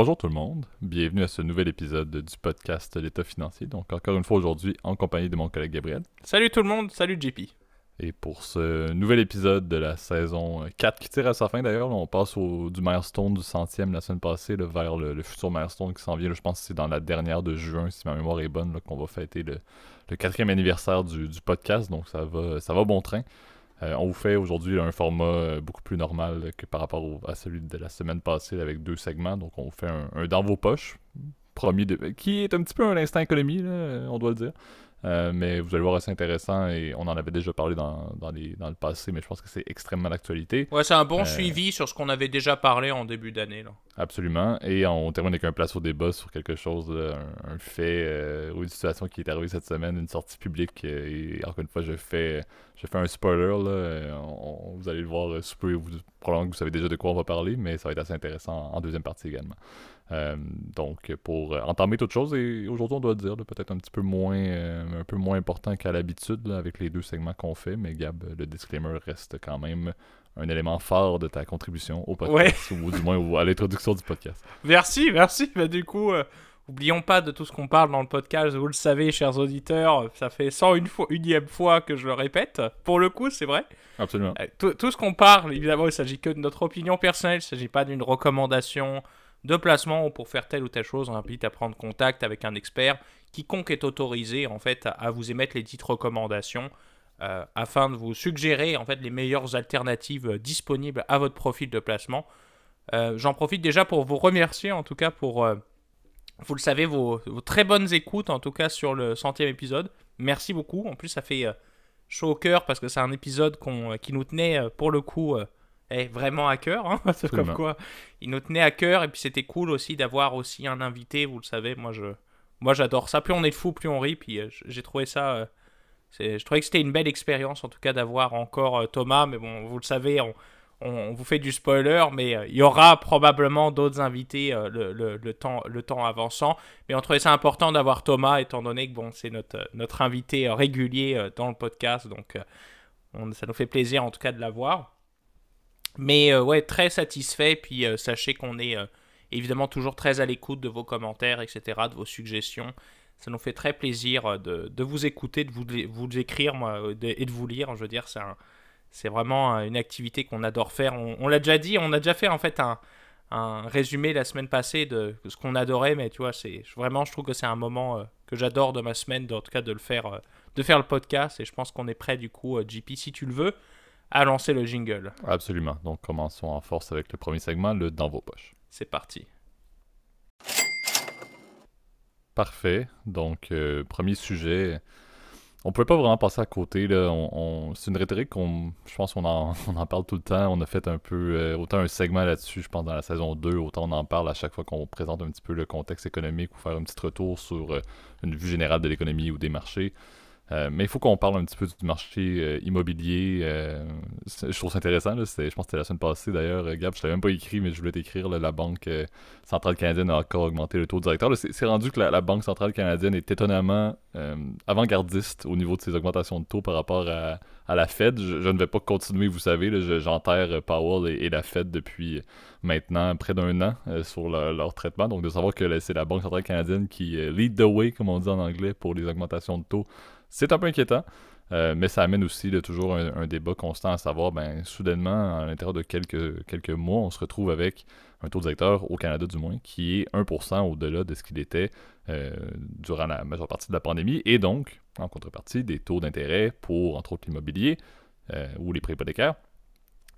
Bonjour tout le monde, bienvenue à ce nouvel épisode du podcast L'État financier. Donc encore une fois aujourd'hui en compagnie de mon collègue Gabriel. Salut tout le monde, salut JP. Et pour ce nouvel épisode de la saison 4 qui tire à sa fin d'ailleurs, on passe au, du milestone du centième la semaine passée vers le, futur milestone qui s'en vient. je pense que c'est dans la dernière de juin, si ma mémoire est bonne, qu'on va fêter le, quatrième anniversaire du, du, podcast. Donc ça va, ça va bon train. Euh, on vous fait aujourd'hui un format euh, beaucoup plus normal que par rapport à celui de la semaine passée avec deux segments. Donc on vous fait un, dans vos poches, promis de, qui est un petit peu un instant économie, on doit le dire. Euh, mais vous allez voir, c'est intéressant et on en avait déjà parlé dans, dans, le passé, mais je pense que c'est extrêmement d'actualité. Ouais, c'est un bon suivi sur ce qu'on avait déjà parlé en début d'année. Absolument. Et on termine avec un place au débat sur quelque chose, un, fait ou une situation qui est arrivée cette semaine, une sortie publique. et encore une fois, je fais j'ai fait un spoiler, là. Euh, vous allez le voir euh, super. Vous, probablement que vous savez déjà de quoi on va parler, mais ça va être assez intéressant en, deuxième partie également. Euh, donc, pour entamer toute chose, et aujourd'hui, on doit dire peut-être un petit peu moins, un peu moins important qu'à l'habitude avec les deux segments qu'on fait, mais Gab, le disclaimer reste quand même un élément fort de ta contribution au podcast, ou du moins à l'introduction du podcast. Merci, merci. Bah, du coup, Oublions pas de tout ce qu'on parle dans le podcast, vous le savez, chers auditeurs, ça fait 101 fois, unième fois que je le répète. Pour le coup, c'est vrai. Absolument. Euh, tout, ce qu'on parle, évidemment, il s'agit que de notre opinion personnelle, il ne s'agit pas d'une recommandation de placement ou pour faire telle ou telle chose. On invite à prendre contact avec un expert. Quiconque est autorisé, en fait, à vous émettre les dites recommandations. Euh, afin de vous suggérer en fait les meilleures alternatives disponibles à votre profil de placement. Euh, j'en profite déjà pour vous remercier en tout cas pour vous le savez, vos, très bonnes écoutes, en tout cas sur le centième épisode. Merci beaucoup. En plus, ça fait euh, chaud au cœur parce que c'est un épisode euh, qui nous tenait, euh, pour le coup, eh, vraiment à cœur. Hein. comme quoi, il nous tenait à cœur. Et puis, c'était cool aussi d'avoir aussi un invité. Vous le savez, moi, je, moi, j'adore ça. Plus on est fou, plus on rit. Puis, j'ai trouvé ça. je trouvais que c'était une belle expérience, en tout cas, d'avoir encore Thomas. Mais bon, vous le savez, on on, vous fait du spoiler, mais euh, il y aura probablement d'autres invités euh, le, temps, le temps avançant. Mais on trouvait ça important d'avoir Thomas, étant donné que bon, c'est notre, notre invité euh, régulier dans le podcast. Donc ça nous fait plaisir en tout cas de l'avoir. Mais ouais, très satisfait. Puis sachez qu'on est évidemment toujours très à l'écoute de vos commentaires, etc., de vos suggestions. Ça nous fait très plaisir de, vous écouter, de vous, vous écrire moi, et de vous lire. Je veux dire, c'est un vraiment une activité qu'on adore faire. On, l'a déjà dit, on a déjà fait en fait un, résumé la semaine passée de ce qu'on adorait, mais tu vois, vraiment, je trouve que c'est un moment euh, que j'adore de ma semaine, en tout cas de le faire, euh, de faire le podcast. Et je pense qu'on est prêt du coup, euh, JP, si tu le veux, à lancer le jingle. Absolument. Donc commençons en force avec le premier segment, le dans vos poches. C'est parti. Parfait. Donc premier sujet on pouvait pas vraiment passer à côté. Là. c'est une rhétorique qu'on, je pense qu'on en, on en parle tout le temps. On a fait un peu, euh, autant un segment là-dessus, je pense, dans la saison 2, autant on en parle à chaque fois qu'on présente un petit peu le contexte économique ou faire un petit retour sur euh, une vue générale de l'économie ou des marchés. Euh, mais il faut qu'on parle un petit peu du marché euh, immobilier. Euh, je trouve ça intéressant. Là, je pense que c'était la semaine passée d'ailleurs. Gab, je t'avais même pas écrit, mais je voulais t'écrire. la Banque centrale canadienne a encore augmenté le taux directeur. C'est rendu que la, Banque centrale canadienne est étonnamment avant-gardiste au niveau de ses augmentations de taux par rapport à, la Fed. Je, ne vais pas continuer, vous savez. J'enterre Powell et, la Fed depuis maintenant près d'un an sur leur traitement. Donc de savoir que c'est la Banque centrale canadienne qui lead the way, comme on dit en anglais, pour les augmentations de taux c'est un peu inquiétant. Euh, mais ça amène aussi toujours un, débat constant à savoir, ben, soudainement, à l'intérieur de quelques, quelques mois, on se retrouve avec un taux directeur, au Canada du moins, qui est 1% au-delà de ce qu'il était euh, durant la majeure partie de la pandémie, et donc, en contrepartie, des taux d'intérêt pour, entre autres, l'immobilier euh, ou les prêts hypothécaires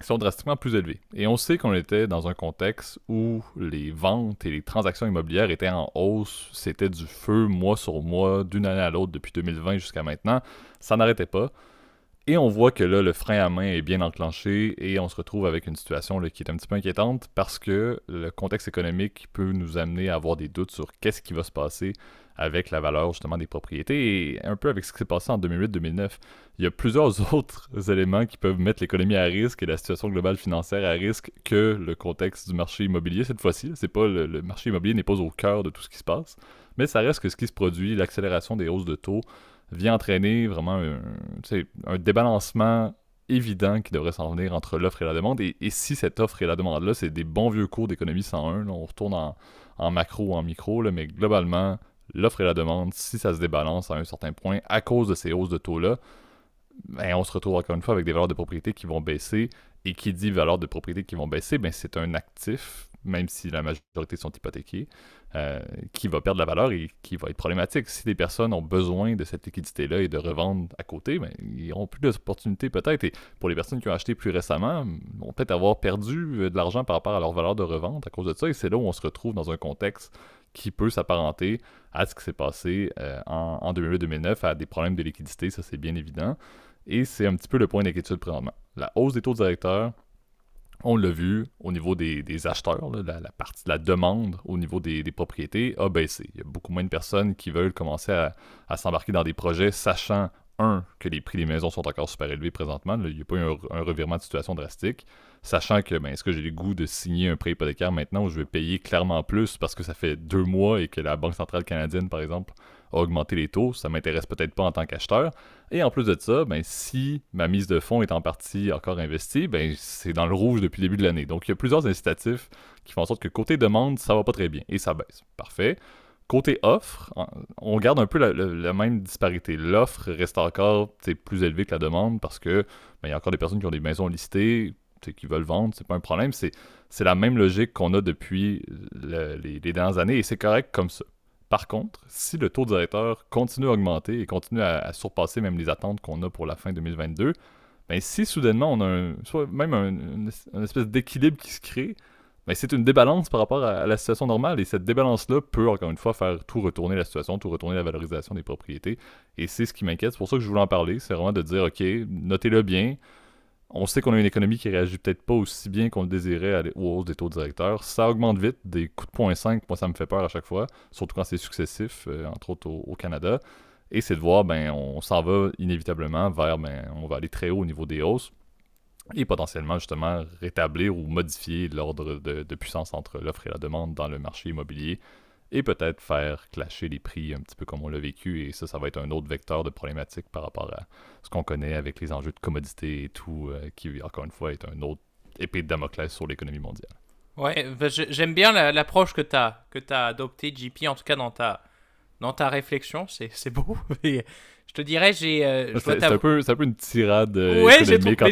sont drastiquement plus élevés. Et on sait qu'on était dans un contexte où les ventes et les transactions immobilières étaient en hausse. C'était du feu mois sur mois, d'une année à l'autre depuis 2020 jusqu'à maintenant. Ça n'arrêtait pas. Et on voit que là, le frein à main est bien enclenché et on se retrouve avec une situation qui est un petit peu inquiétante parce que le contexte économique peut nous amener à avoir des doutes sur qu'est-ce qui va se passer avec la valeur justement des propriétés et un peu avec ce qui s'est passé en 2008-2009. Il y a plusieurs autres éléments qui peuvent mettre l'économie à risque et la situation globale financière à risque que le contexte du marché immobilier cette fois-ci. C'est pas le, marché immobilier n'est pas au cœur de tout ce qui se passe, mais ça reste que ce qui se produit, l'accélération des hausses de taux vient entraîner vraiment un, débalancement évident qui devrait s'en venir entre l'offre et la demande. Et, si cette offre et la demande-là, c'est des bons vieux cours d'économie 101, on retourne en, macro ou en micro, mais globalement, l'offre et la demande, si ça se débalance à un certain point à cause de ces hausses de taux-là, ben, on se retrouve encore une fois avec des valeurs de propriété qui vont baisser. Et qui dit valeurs de propriété qui vont baisser, ben, c'est un actif, même si la majorité sont hypothéquées, euh, qui va perdre la valeur et qui va être problématique. Si des personnes ont besoin de cette liquidité-là et de revendre à côté, ben, ils n'auront plus d'opportunités peut-être. Et pour les personnes qui ont acheté plus récemment, vont peut-être avoir perdu euh, de l'argent par rapport à leur valeur de revente à cause de ça. Et c'est là où on se retrouve dans un contexte qui peut s'apparenter à ce qui s'est passé euh, en, en 2008-2009, à des problèmes de liquidité, ça c'est bien évident. Et c'est un petit peu le point d'inquiétude présentement. La hausse des taux directeurs, on l'a vu au niveau des, acheteurs, la, demande au niveau des, propriétés a baissé. Il y a beaucoup moins de personnes qui veulent commencer à, s'embarquer dans des projets, sachant, un, que les prix des maisons sont encore super élevés présentement. il n'y a pas eu un, revirement de situation drastique. Sachant que, ben, est-ce que j'ai le goût de signer un prêt hypothécaire maintenant où je vais payer clairement plus parce que ça fait deux mois et que la Banque centrale canadienne, par exemple, augmenter les taux, ça m'intéresse peut-être pas en tant qu'acheteur. Et en plus de ça, ben, si ma mise de fonds est en partie encore investie, ben, c'est dans le rouge depuis le début de l'année. Donc il y a plusieurs incitatifs qui font en sorte que côté demande, ça va pas très bien et ça baisse. Parfait. Côté offre, on garde un peu la, même disparité. L'offre reste encore plus élevée que la demande parce que ben, il y a encore des personnes qui ont des maisons listées, qui veulent vendre, c'est pas un problème. C'est la même logique qu'on a depuis les, dernières années et c'est correct comme ça. Par contre, si le taux directeur continue à augmenter et continue à, surpasser même les attentes qu'on a pour la fin 2022, ben si soudainement on a même un, espèce d'équilibre qui se crée, ben c'est une débalance par rapport à, la situation normale et cette débalance-là peut encore une fois faire tout retourner la situation, tout retourner la valorisation des propriétés et c'est ce qui m'inquiète. C'est pour ça que je voulais en parler, c'est vraiment de dire ok, notez-le bien, on sait qu'on a une économie qui réagit peut-être pas aussi bien qu'on le désirait aux hausses des taux directeurs. Ça augmente vite, des coups de point 5, moi ça me fait peur à chaque fois, surtout quand c'est successif, euh, entre autres au, Canada. Et c'est de voir, ben, on s'en va inévitablement vers, ben, on va aller très haut au niveau des hausses et potentiellement justement rétablir ou modifier l'ordre de puissance entre l'offre et la demande dans le marché immobilier et peut-être faire clasher les prix un petit peu comme on l'a vécu. Et ça, ça va être un autre vecteur de problématique par rapport à ce qu'on connaît avec les enjeux de commodité et tout, euh, qui, encore une fois, est un autre épée de Damoclès sur l'économie mondiale. Ouais, bah, j'aime bien l'approche que tu as adoptée, JP, en tout cas dans ta, dans ta réflexion. C'est beau. Je te dirais, j'ai. Euh, c'est un, peu, un peu une tirade euh, économique.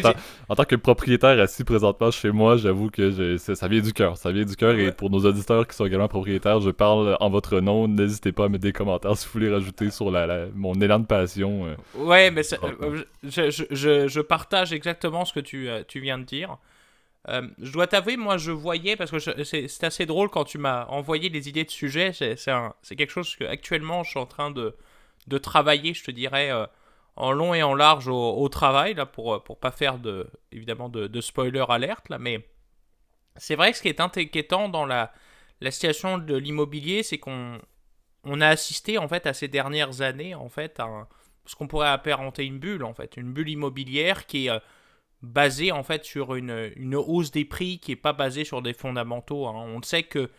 En, tant que propriétaire assis présentement chez moi, j'avoue que ça vient du cœur. Ça vient du cœur. Et pour nos auditeurs qui sont également propriétaires, je parle en votre nom. N'hésitez pas à mettre des commentaires si vous voulez rajouter sur la, mon élan de passion. Euh. Ouais, mais je, je, je, partage exactement ce que tu, tu viens de dire. je dois t'avouer, moi je voyais, parce que c'est assez drôle quand tu m'as envoyé les idées de sujet, c'est quelque chose que actuellement je suis en train de, de travailler, je te dirais, euh, en long et en large au, travail, là, pour, euh, pour pas faire de, évidemment de, spoiler alerte, là, mais c'est vrai que ce qui est inquiétant dans la, la situation de l'immobilier, c'est qu'on on a assisté, en fait, à ces dernières années, en fait, à ce qu'on pourrait apparenter une bulle, en fait, une bulle immobilière qui est euh, basée, en fait, sur une, une, hausse des prix qui n'est pas basée sur des fondamentaux. Hein. On sait que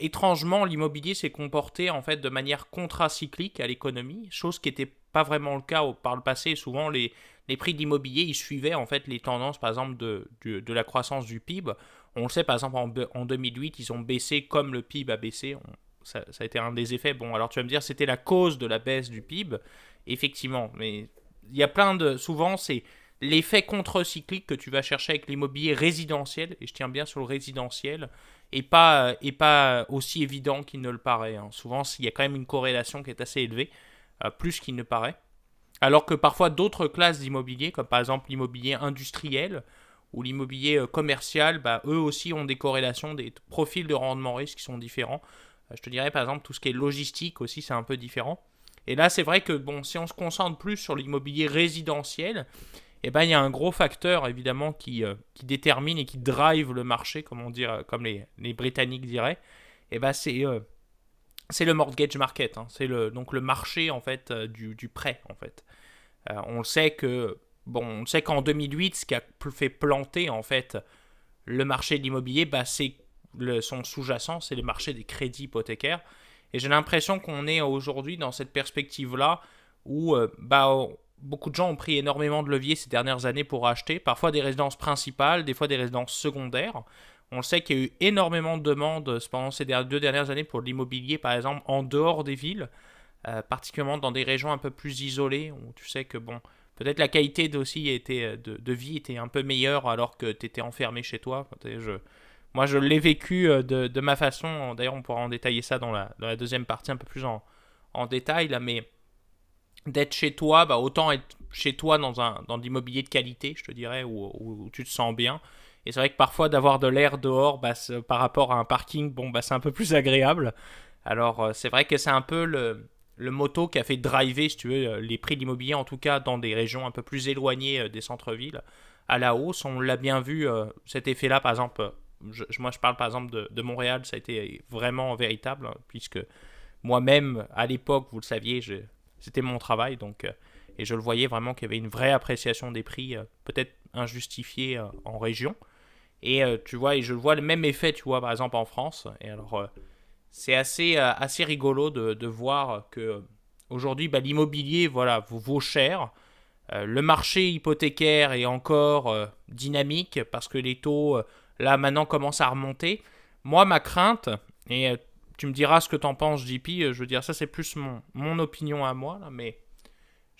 étrangement, l'immobilier s'est comporté en fait de manière contracyclique à l'économie, chose qui n'était pas vraiment le cas par le passé. Souvent, les, les prix d'immobilier, ils suivaient en fait les tendances, par exemple, de, de, la croissance du PIB. On le sait, par exemple, en, 2008, ils ont baissé comme le PIB a baissé. ça, ça, a été un des effets. Bon, alors tu vas me dire, c'était la cause de la baisse du PIB. Effectivement, mais il y a plein de... Souvent, c'est l'effet contre-cyclique que tu vas chercher avec l'immobilier résidentiel, et je tiens bien sur le résidentiel, et pas, et pas aussi évident qu'il ne le paraît. Hein. Souvent, il y a quand même une corrélation qui est assez élevée, euh, plus qu'il ne paraît. Alors que parfois d'autres classes d'immobilier, comme par exemple l'immobilier industriel ou l'immobilier euh, commercial, bah, eux aussi ont des corrélations, des profils de rendement risque qui sont différents. Euh, je te dirais par exemple tout ce qui est logistique aussi, c'est un peu différent. Et là, c'est vrai que bon, si on se concentre plus sur l'immobilier résidentiel, eh ben, il y a un gros facteur évidemment qui, euh, qui détermine et qui drive le marché, comme, on dirait, comme les, les Britanniques diraient. Eh ben, c'est euh, le mortgage market, hein. c'est le, donc le marché en fait euh, du, du, prêt en fait. on sait que bon, on sait qu'en 2008, ce qui a fait planter en fait le marché de l'immobilier, bah, c'est son sous-jacent, c'est le marché des crédits hypothécaires. Et j'ai l'impression qu'on est aujourd'hui dans cette perspective-là où bah, beaucoup de gens ont pris énormément de leviers ces dernières années pour acheter, parfois des résidences principales, des fois des résidences secondaires. On sait qu'il y a eu énormément de demandes pendant ces deux dernières années pour l'immobilier, par exemple, en dehors des villes, euh, particulièrement dans des régions un peu plus isolées, où tu sais que, bon, peut-être la qualité aussi était, de, de, vie était un peu meilleure alors que tu étais enfermé chez toi. Moi, je l'ai vécu euh, de, ma façon. D'ailleurs, on pourra en détailler ça dans la, dans la deuxième partie un peu plus en, en détail, là, mais d'être chez toi, bah, autant être chez toi dans, un, dans l'immobilier de qualité, je te dirais, où, où, tu te sens bien. Et c'est vrai que parfois d'avoir de l'air dehors bah, par rapport à un parking, bon, bah, c'est un peu plus agréable. Alors euh, c'est vrai que c'est un peu le, le moto qui a fait driver, si tu veux, euh, les prix de l'immobilier, en tout cas dans des régions un peu plus éloignées euh, des centres-villes, à la hausse. On l'a bien vu, cet effet-là, par exemple, moi je parle par exemple de, de, Montréal, ça a été vraiment véritable, hein, puisque moi-même, à l'époque, vous le saviez, c'était mon travail, donc, euh, et je le voyais vraiment qu'il y avait une vraie appréciation des prix, euh, peut-être injustifiée euh, en région. Et tu vois, et je vois le même effet, tu vois, par exemple en France. Et alors, c'est assez, assez rigolo de, de voir que aujourd'hui, bah, l'immobilier, voilà, vaut cher. le marché hypothécaire est encore dynamique parce que les taux, là, maintenant, commencent à remonter. Moi, ma crainte, et tu me diras ce que t'en penses, JP. Euh, je veux dire, ça, c'est plus mon, mon opinion à moi, là, mais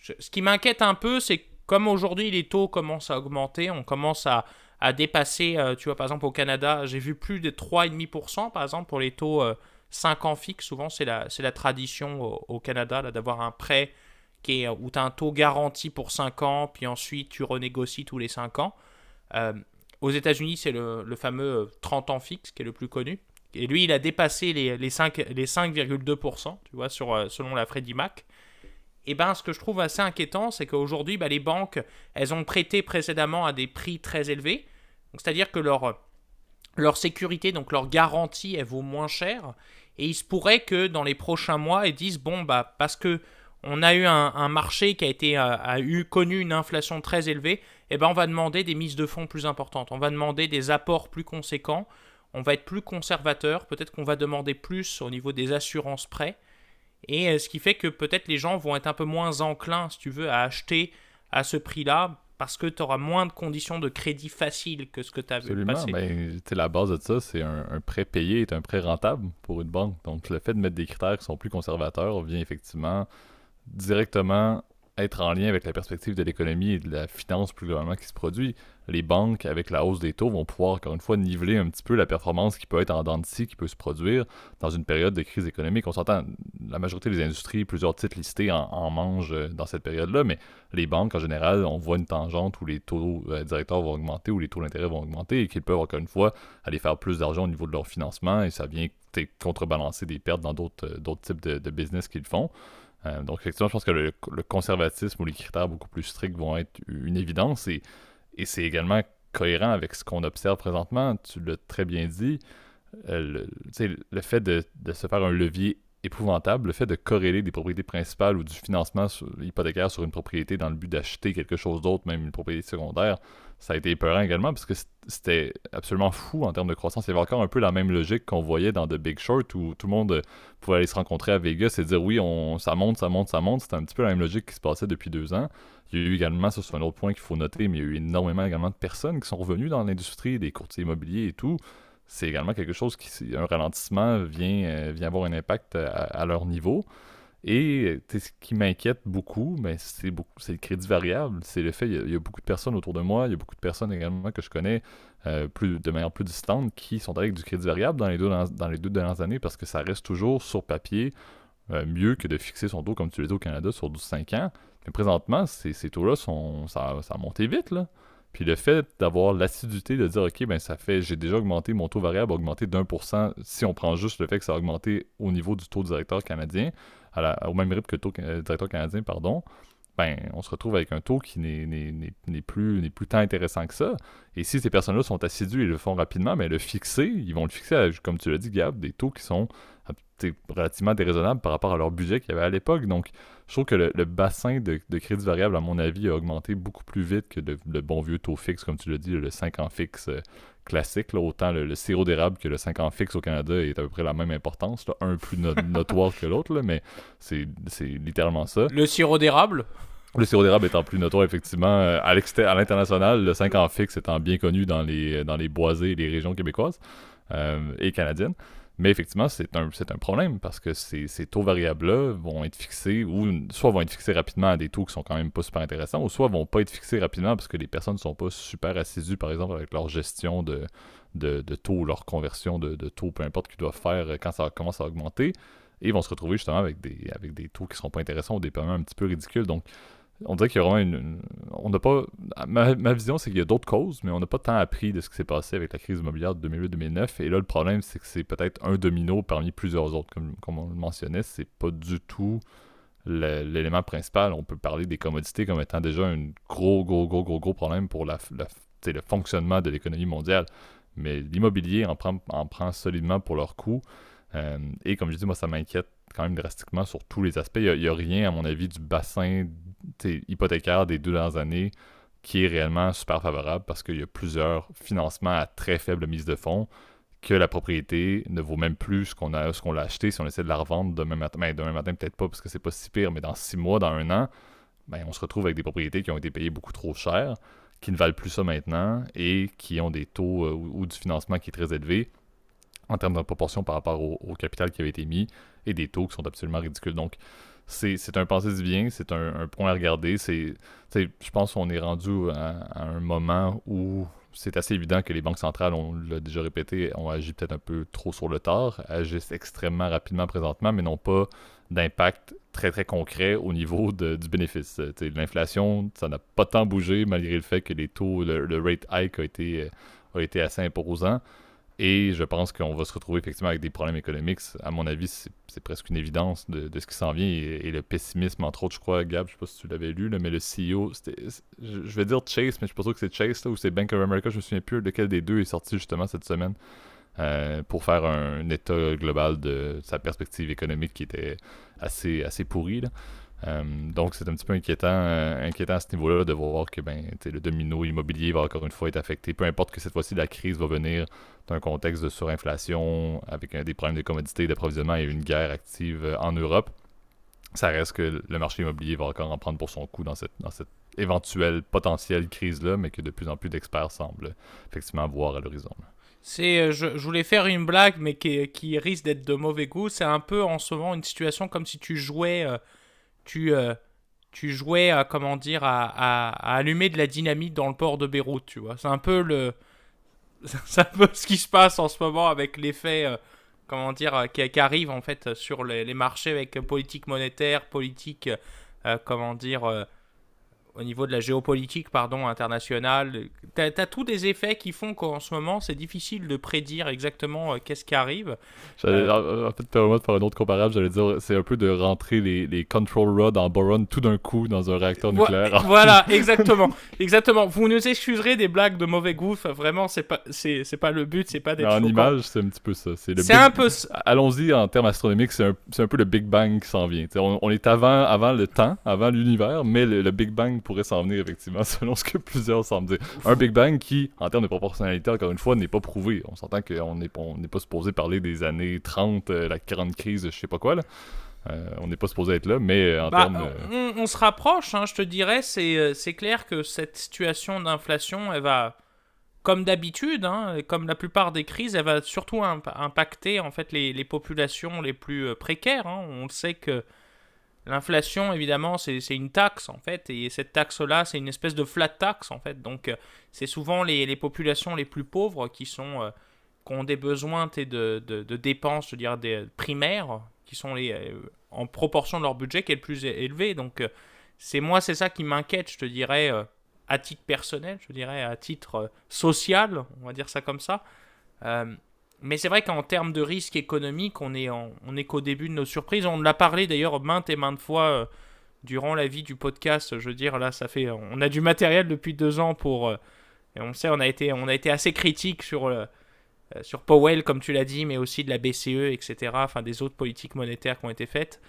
ce qui m'inquiète un peu, c'est comme aujourd'hui les taux commencent à augmenter, on commence à, à dépasser, euh, tu vois, par exemple au Canada, j'ai vu plus de 3,5% par exemple pour les taux 5 euh, ans fixes. Souvent, c'est la, la tradition au, Canada d'avoir un prêt qui est, où tu as un taux garanti pour 5 ans, puis ensuite tu renégocies tous les 5 ans. aux États-Unis, c'est le, le, fameux 30 ans fixe qui est le plus connu. Et lui, il a dépassé les, les 5,2%, les 5 tu vois, sur, euh, selon la Freddie Mac. Et ben, ce que je trouve assez inquiétant, c'est qu'aujourd'hui, bah, les banques, elles ont prêté précédemment à des prix très élevés. C'est-à-dire que leur, leur sécurité, donc leur garantie, elle vaut moins cher. Et il se pourrait que dans les prochains mois, ils disent bon, bah, parce que on a eu un, marché qui a, été, a, eu, connu une inflation très élevée, et ben, on va demander des mises de fonds plus importantes. On va demander des apports plus conséquents on va être plus conservateur, peut-être qu'on va demander plus au niveau des assurances prêts, et euh, ce qui fait que peut-être les gens vont être un peu moins enclins, si tu veux, à acheter à ce prix-là, parce que tu auras moins de conditions de crédit faciles que ce que tu vu passer. Ben, la base de ça, c'est un, un, prêt payé est un prêt rentable pour une banque. Donc le fait de mettre des critères qui sont plus conservateurs vient effectivement directement être en lien avec la perspective de l'économie et de la finance plus globalement qui se produit. Les banques, avec la hausse des taux, vont pouvoir, encore une fois, niveler un petit peu la performance qui peut être en dents de qui peut se produire dans une période de crise économique. On s'entend, la majorité des industries, plusieurs titres listés en, mangent euh, dans cette période-là, mais les banques, en général, on voit une tangente où les taux euh, directeurs vont augmenter, où les taux d'intérêt vont augmenter et qu'ils peuvent, encore une fois, aller faire plus d'argent au niveau de leur financement et ça vient contrebalancer des pertes dans d'autres euh, types de business qu'ils font. Euh, donc, effectivement, je pense que le, conservatisme ou les critères beaucoup plus stricts vont être une évidence et, c'est également cohérent avec ce qu'on observe présentement. Tu l'as très bien dit. Euh, le, fait de, se faire un levier épouvantable, le fait de corréler des propriétés principales ou du financement hypothécaire sur une propriété dans le but d'acheter quelque chose d'autre, même une propriété secondaire, ça a été épeurant également parce que c'était absolument fou en termes de croissance. Il y avait encore un peu la même logique qu'on voyait dans The Big Short où tout le monde pouvait aller se rencontrer à Vegas et dire oui, on, ça monte, ça monte, ça monte. C'était un petit peu la même logique qui se passait depuis deux ans. Il y a eu également, ça c'est un autre point qu'il faut noter, mais il y a eu énormément également de personnes qui sont revenues dans l'industrie, des courtiers immobiliers et tout c'est également quelque chose qui, un ralentissement vient, euh, vient avoir un impact à, leur niveau. Et ce qui m'inquiète beaucoup, mais c'est beaucoup, c'est le crédit variable. C'est le fait, il y, a, beaucoup de personnes autour de moi, il y a beaucoup de personnes également que je connais euh, plus, de manière plus distante qui sont avec du crédit variable dans les deux, dans, les deux dernières années parce que ça reste toujours sur papier euh, mieux que de fixer son taux, comme tu l'as dit au Canada, sur 12-5 ans. Mais présentement, ces, ces taux-là, sont, ça, ça a monté vite. Là. Puis le fait d'avoir l'assiduité de dire, OK, ben ça fait, j'ai déjà augmenté, mon taux variable a augmenté d'un pour cent si on prend juste le fait que ça a augmenté au niveau du taux directeur canadien, au même rythme que le taux euh, directeur canadien, pardon, ben on se retrouve avec un taux qui n'est plus, plus tant intéressant que ça. Et si ces personnes-là sont assidues et le font rapidement, ben le fixer, ils vont le fixer, comme tu l'as dit, Gab, des taux qui sont relativement déraisonnables par rapport à leur budget qu'il y avait à l'époque. Donc, je trouve que le, bassin de, crédit variable, à mon avis, a augmenté beaucoup plus vite que le, bon vieux taux fixe, comme tu l'as dit, le 5 ans fixe euh, classique. autant le, sirop d'érable que le 5 ans fixe au Canada est à peu près la même importance. un plus notoire que l'autre, mais c'est littéralement ça. Le sirop d'érable? Le sirop d'érable étant plus notoire, effectivement, euh, à l'international, le 5 ans fixe étant bien connu dans les, dans les boisés et les régions québécoises et canadiennes. Mais effectivement, c'est un, problème parce que ces, ces taux variables-là vont être fixés ou soit vont être fixés rapidement à des taux qui sont quand même pas super intéressants ou soit vont pas être fixés rapidement parce que les personnes ne sont pas super assidues, par exemple, avec leur gestion de, de, taux, leur conversion de, de taux, peu importe qu'ils doivent faire quand ça commence à augmenter. Et vont se retrouver justement avec des, avec des taux qui ne seront pas intéressants ou des paiements un petit peu ridicules. Donc, on dirait qu'il y a vraiment une. on n'a pas. Ma, vision, c'est qu'il y a d'autres causes, mais on n'a pas tant appris de ce qui s'est passé avec la crise immobilière de 2008-2009. Et là, le problème, c'est que c'est peut-être un domino parmi plusieurs autres. Comme, on le mentionnait, c'est pas du tout l'élément principal. On peut parler des commodités comme étant déjà un gros, gros, gros, gros, gros problème pour la, le fonctionnement de l'économie mondiale. Mais l'immobilier en prend, en prend solidement pour leur coût. Euh, et comme je dis, moi, ça m'inquiète quand même drastiquement sur tous les aspects. Il n'y a, rien, à mon avis, du bassin hypothécaire des deux dernières années qui est réellement super favorable parce qu'il y a plusieurs financements à très faible mise de fonds que la propriété ne vaut même plus ce qu'on a ce qu'on l'a acheté si on essaie de la revendre demain matin. Ben, demain matin, peut-être pas parce que c'est pas si pire, mais dans six mois, dans un an, ben, on se retrouve avec des propriétés qui ont été payées beaucoup trop cher, qui ne valent plus ça maintenant et qui ont des taux euh, ou, du financement qui est très élevé en termes de proportion par rapport au, capital qui avait été mis et des taux qui sont absolument ridicules. Donc, c'est un pensée du bien, c'est un, point à regarder. Je pense qu'on est rendu à, un moment où c'est assez évident que les banques centrales, on l'a déjà répété, ont agi peut-être un peu trop sur le tard, agissent extrêmement rapidement présentement, mais n'ont pas d'impact très très concret au niveau du bénéfice. L'inflation, ça n'a pas tant bougé malgré le fait que les taux, le, le rate hike a été, a été assez imposant. Et je pense qu'on va se retrouver effectivement avec des problèmes économiques. À mon avis, c'est presque une évidence de, ce qui s'en vient. Et, le pessimisme, entre autres, je crois, Gab, je sais pas si tu l'avais lu, mais le CEO, je, vais dire Chase, mais je suis pas sûr que c'est Chase ou c'est Bank of America, je me souviens plus lequel des deux est sorti justement cette semaine. Euh, pour faire un, état global de sa perspective économique qui était assez, assez pourrie. Euh, donc, c'est un petit peu inquiétant, euh, inquiétant à ce niveau-là de voir que ben, le domino immobilier va encore une fois être affecté. Peu importe que cette fois-ci la crise va venir d'un contexte de surinflation, avec des problèmes de commodités, d'approvisionnement et une guerre active euh, en Europe, ça reste que le marché immobilier va encore en prendre pour son coup dans cette, dans cette éventuelle potentielle crise-là, mais que de plus en plus d'experts semblent effectivement voir à l'horizon. C'est, je, voulais faire une blague, mais qui, qui risque d'être de mauvais goût. C'est un peu en ce moment une situation comme si tu jouais tu, euh, tu jouais à, comment dire, à, à, allumer de la dynamite dans le port de Beyrouth, tu vois. C'est un peu le... C'est un peu ce qui se passe en ce moment avec l'effet, euh, comment dire, euh, qui, qui, arrive en fait sur les, les marchés avec politique monétaire, politique, comment dire au niveau de la géopolitique pardon, internationale. Tu as, tous des effets qui font qu'en ce moment, c'est difficile de prédire exactement euh, qu'est-ce qui arrive. Euh, en fait, permets de faire un autre comparable, j'allais dire, c'est un peu de rentrer les, les control rods en boron tout d'un coup dans un réacteur nucléaire. voilà, exactement. exactement. Vous nous excuserez des blagues de mauvais goût, vraiment, c'est pas, c'est, pas le but, c'est pas d'être En image, c'est un petit peu ça. C'est, un peu Allons-y en termes astronomiques, c'est un, un, peu le Big Bang qui s'en vient. On, est avant, avant le temps, avant l'univers, mais le Big Bang pourrait s'en venir, effectivement, selon ce que plusieurs semblent dire. Un Big Bang qui, en termes de proportionnalité, encore une fois, n'est pas prouvé. On s'entend qu'on n'est on pas supposé parler des années 30, euh, la grande crise, je sais pas quoi, là. Euh, on n'est pas supposé être là, mais euh, en bah, termes. On, se rapproche, hein, je te dirais. C'est clair que cette situation d'inflation, elle va, comme d'habitude, hein, comme la plupart des crises, elle va surtout impacter en fait les, les populations les plus précaires. Hein. On sait que L'inflation, évidemment, c'est une taxe, en fait, et cette taxe-là, c'est une espèce de flat tax, en fait. Donc, euh, c'est souvent les, populations les plus pauvres qui, sont, euh, qui ont des besoins de, de, dépenses, je veux dire, des primaires, qui sont euh, en proportion de leur budget qui est le plus élevé. Donc, c'est moi, c'est ça qui m'inquiète, je te dirais, à titre personnel, je dirais, à titre social, on va dire ça comme ça. Mais c'est vrai qu'en termes de risque économique, on est, qu'au début de nos surprises. On l'a parlé d'ailleurs maintes et maintes fois euh, durant la vie du podcast. Je veux dire, là, ça fait, on a du matériel depuis deux ans pour. Euh, et on sait, on a été, on a été assez critique sur, euh, sur Powell, comme tu l'as dit, mais aussi de la BCE, etc. Enfin, des autres politiques monétaires qui ont été faites.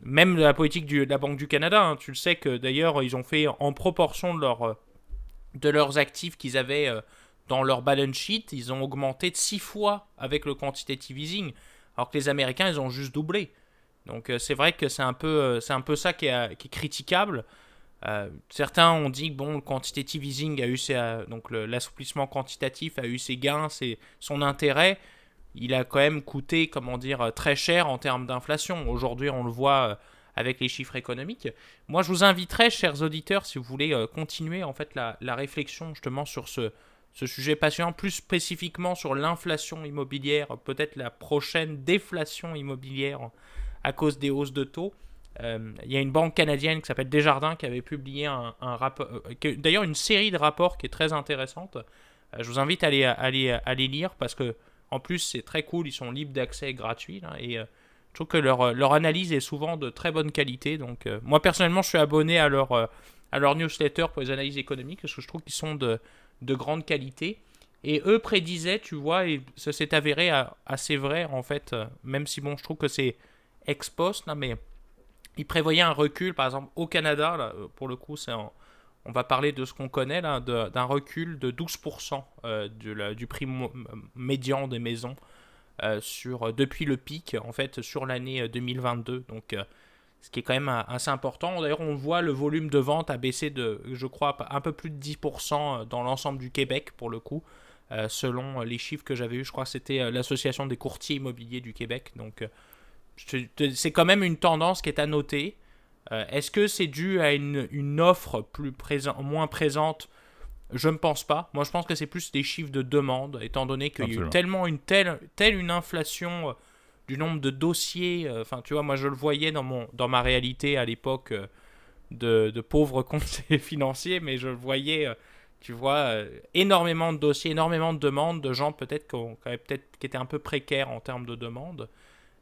même la politique de la Banque du Canada. Hein. tu le sais que d'ailleurs, ils ont fait en proportion de, leur, de leurs actifs qu'ils avaient dans leur balance sheet, ils ont augmenté de 6 fois avec le quantitative easing, alors que les Américains, ils ont juste doublé. Donc c'est vrai que c'est un, peu, c'est un peu ça qui est, qui critiquable. certains ont dit que bon, le quantitative easing a eu ses, donc l'assouplissement quantitatif a eu ses gains, c'est son intérêt. Il a quand même coûté, comment dire, très cher en termes d'inflation. Aujourd'hui, on le voit avec les chiffres économiques. Moi, je vous inviterai, chers auditeurs, si vous voulez euh, continuer en fait la, réflexion justement sur ce, ce sujet passionnant, plus spécifiquement sur l'inflation immobilière, peut-être la prochaine déflation immobilière à cause des hausses de taux. Euh, il y a une banque canadienne qui s'appelle Desjardins qui avait publié un, rapport, euh, d'ailleurs une série de rapports qui est très intéressante. je vous invite à aller, à les lire parce que en plus c'est très cool, ils sont libres d'accès gratuit et je trouve que leur, euh, leur analyse est souvent de très bonne qualité. Donc, euh, moi, personnellement, je suis abonné à leur, euh, à leur newsletter pour les analyses économiques parce que je trouve qu'ils sont de, de grande qualité. Et eux prédisaient, tu vois, et ça s'est avéré assez vrai en fait, même si bon, je trouve que c'est ex post, là, mais ils prévoyaient un recul, par exemple, au Canada, là, pour le coup, c'est on va parler de ce qu'on connaît, là, d'un recul de 12% du, du prix médian des maisons euh, sur, euh, depuis le pic, en fait, sur l'année 2022. Euh, Donc, ce qui est quand même assez important. D'ailleurs, on voit le volume de vente a baissé de, je crois, un peu plus de 10% dans l'ensemble du Québec, pour le coup. selon les chiffres que j'avais eu, je crois que c'était l'Association des courtiers immobiliers du Québec. Donc, c'est quand même une tendance qui est à noter. Est-ce que c'est dû à une, une offre plus présent, moins présente? Je ne pense pas. Moi, je pense que c'est plus des chiffres de demande, étant donné qu'il y a eu tellement une telle, telle une inflation euh, du nombre de dossiers. Euh, enfin, tu vois, moi, je le voyais dans, mon, dans ma réalité à l'époque euh, de, de pauvre conseiller financier, mais je le voyais, tu vois, énormément de dossiers, énormément de demandes de gens peut-être qui, peut qui étaient un peu précaires en termes de demande.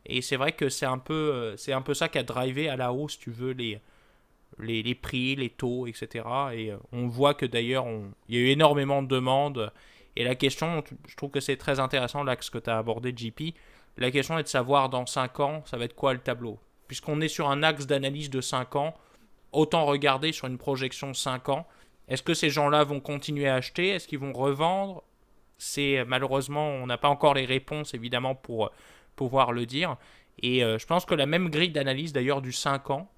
Et c'est vrai que c'est un, peu, c'est un peu ça qui a drivé à la hausse, tu veux, les, les, prix, les taux, etc. Et euh, on voit que d'ailleurs, il y a eu énormément de demandes. Et la question, je trouve que c'est très intéressant l'axe que tu as abordé, JP. La question est de savoir dans 5 ans, ça va être quoi le tableau? Puisqu'on est sur un axe d'analyse de 5 ans, autant regarder sur une projection 5 ans. Est-ce que ces gens-là vont continuer à acheter? Est-ce qu'ils vont revendre? C'est malheureusement, on n'a pas encore les réponses évidemment pour pouvoir le dire. Et euh, je pense que la même grille d'analyse d'ailleurs du 5 ans,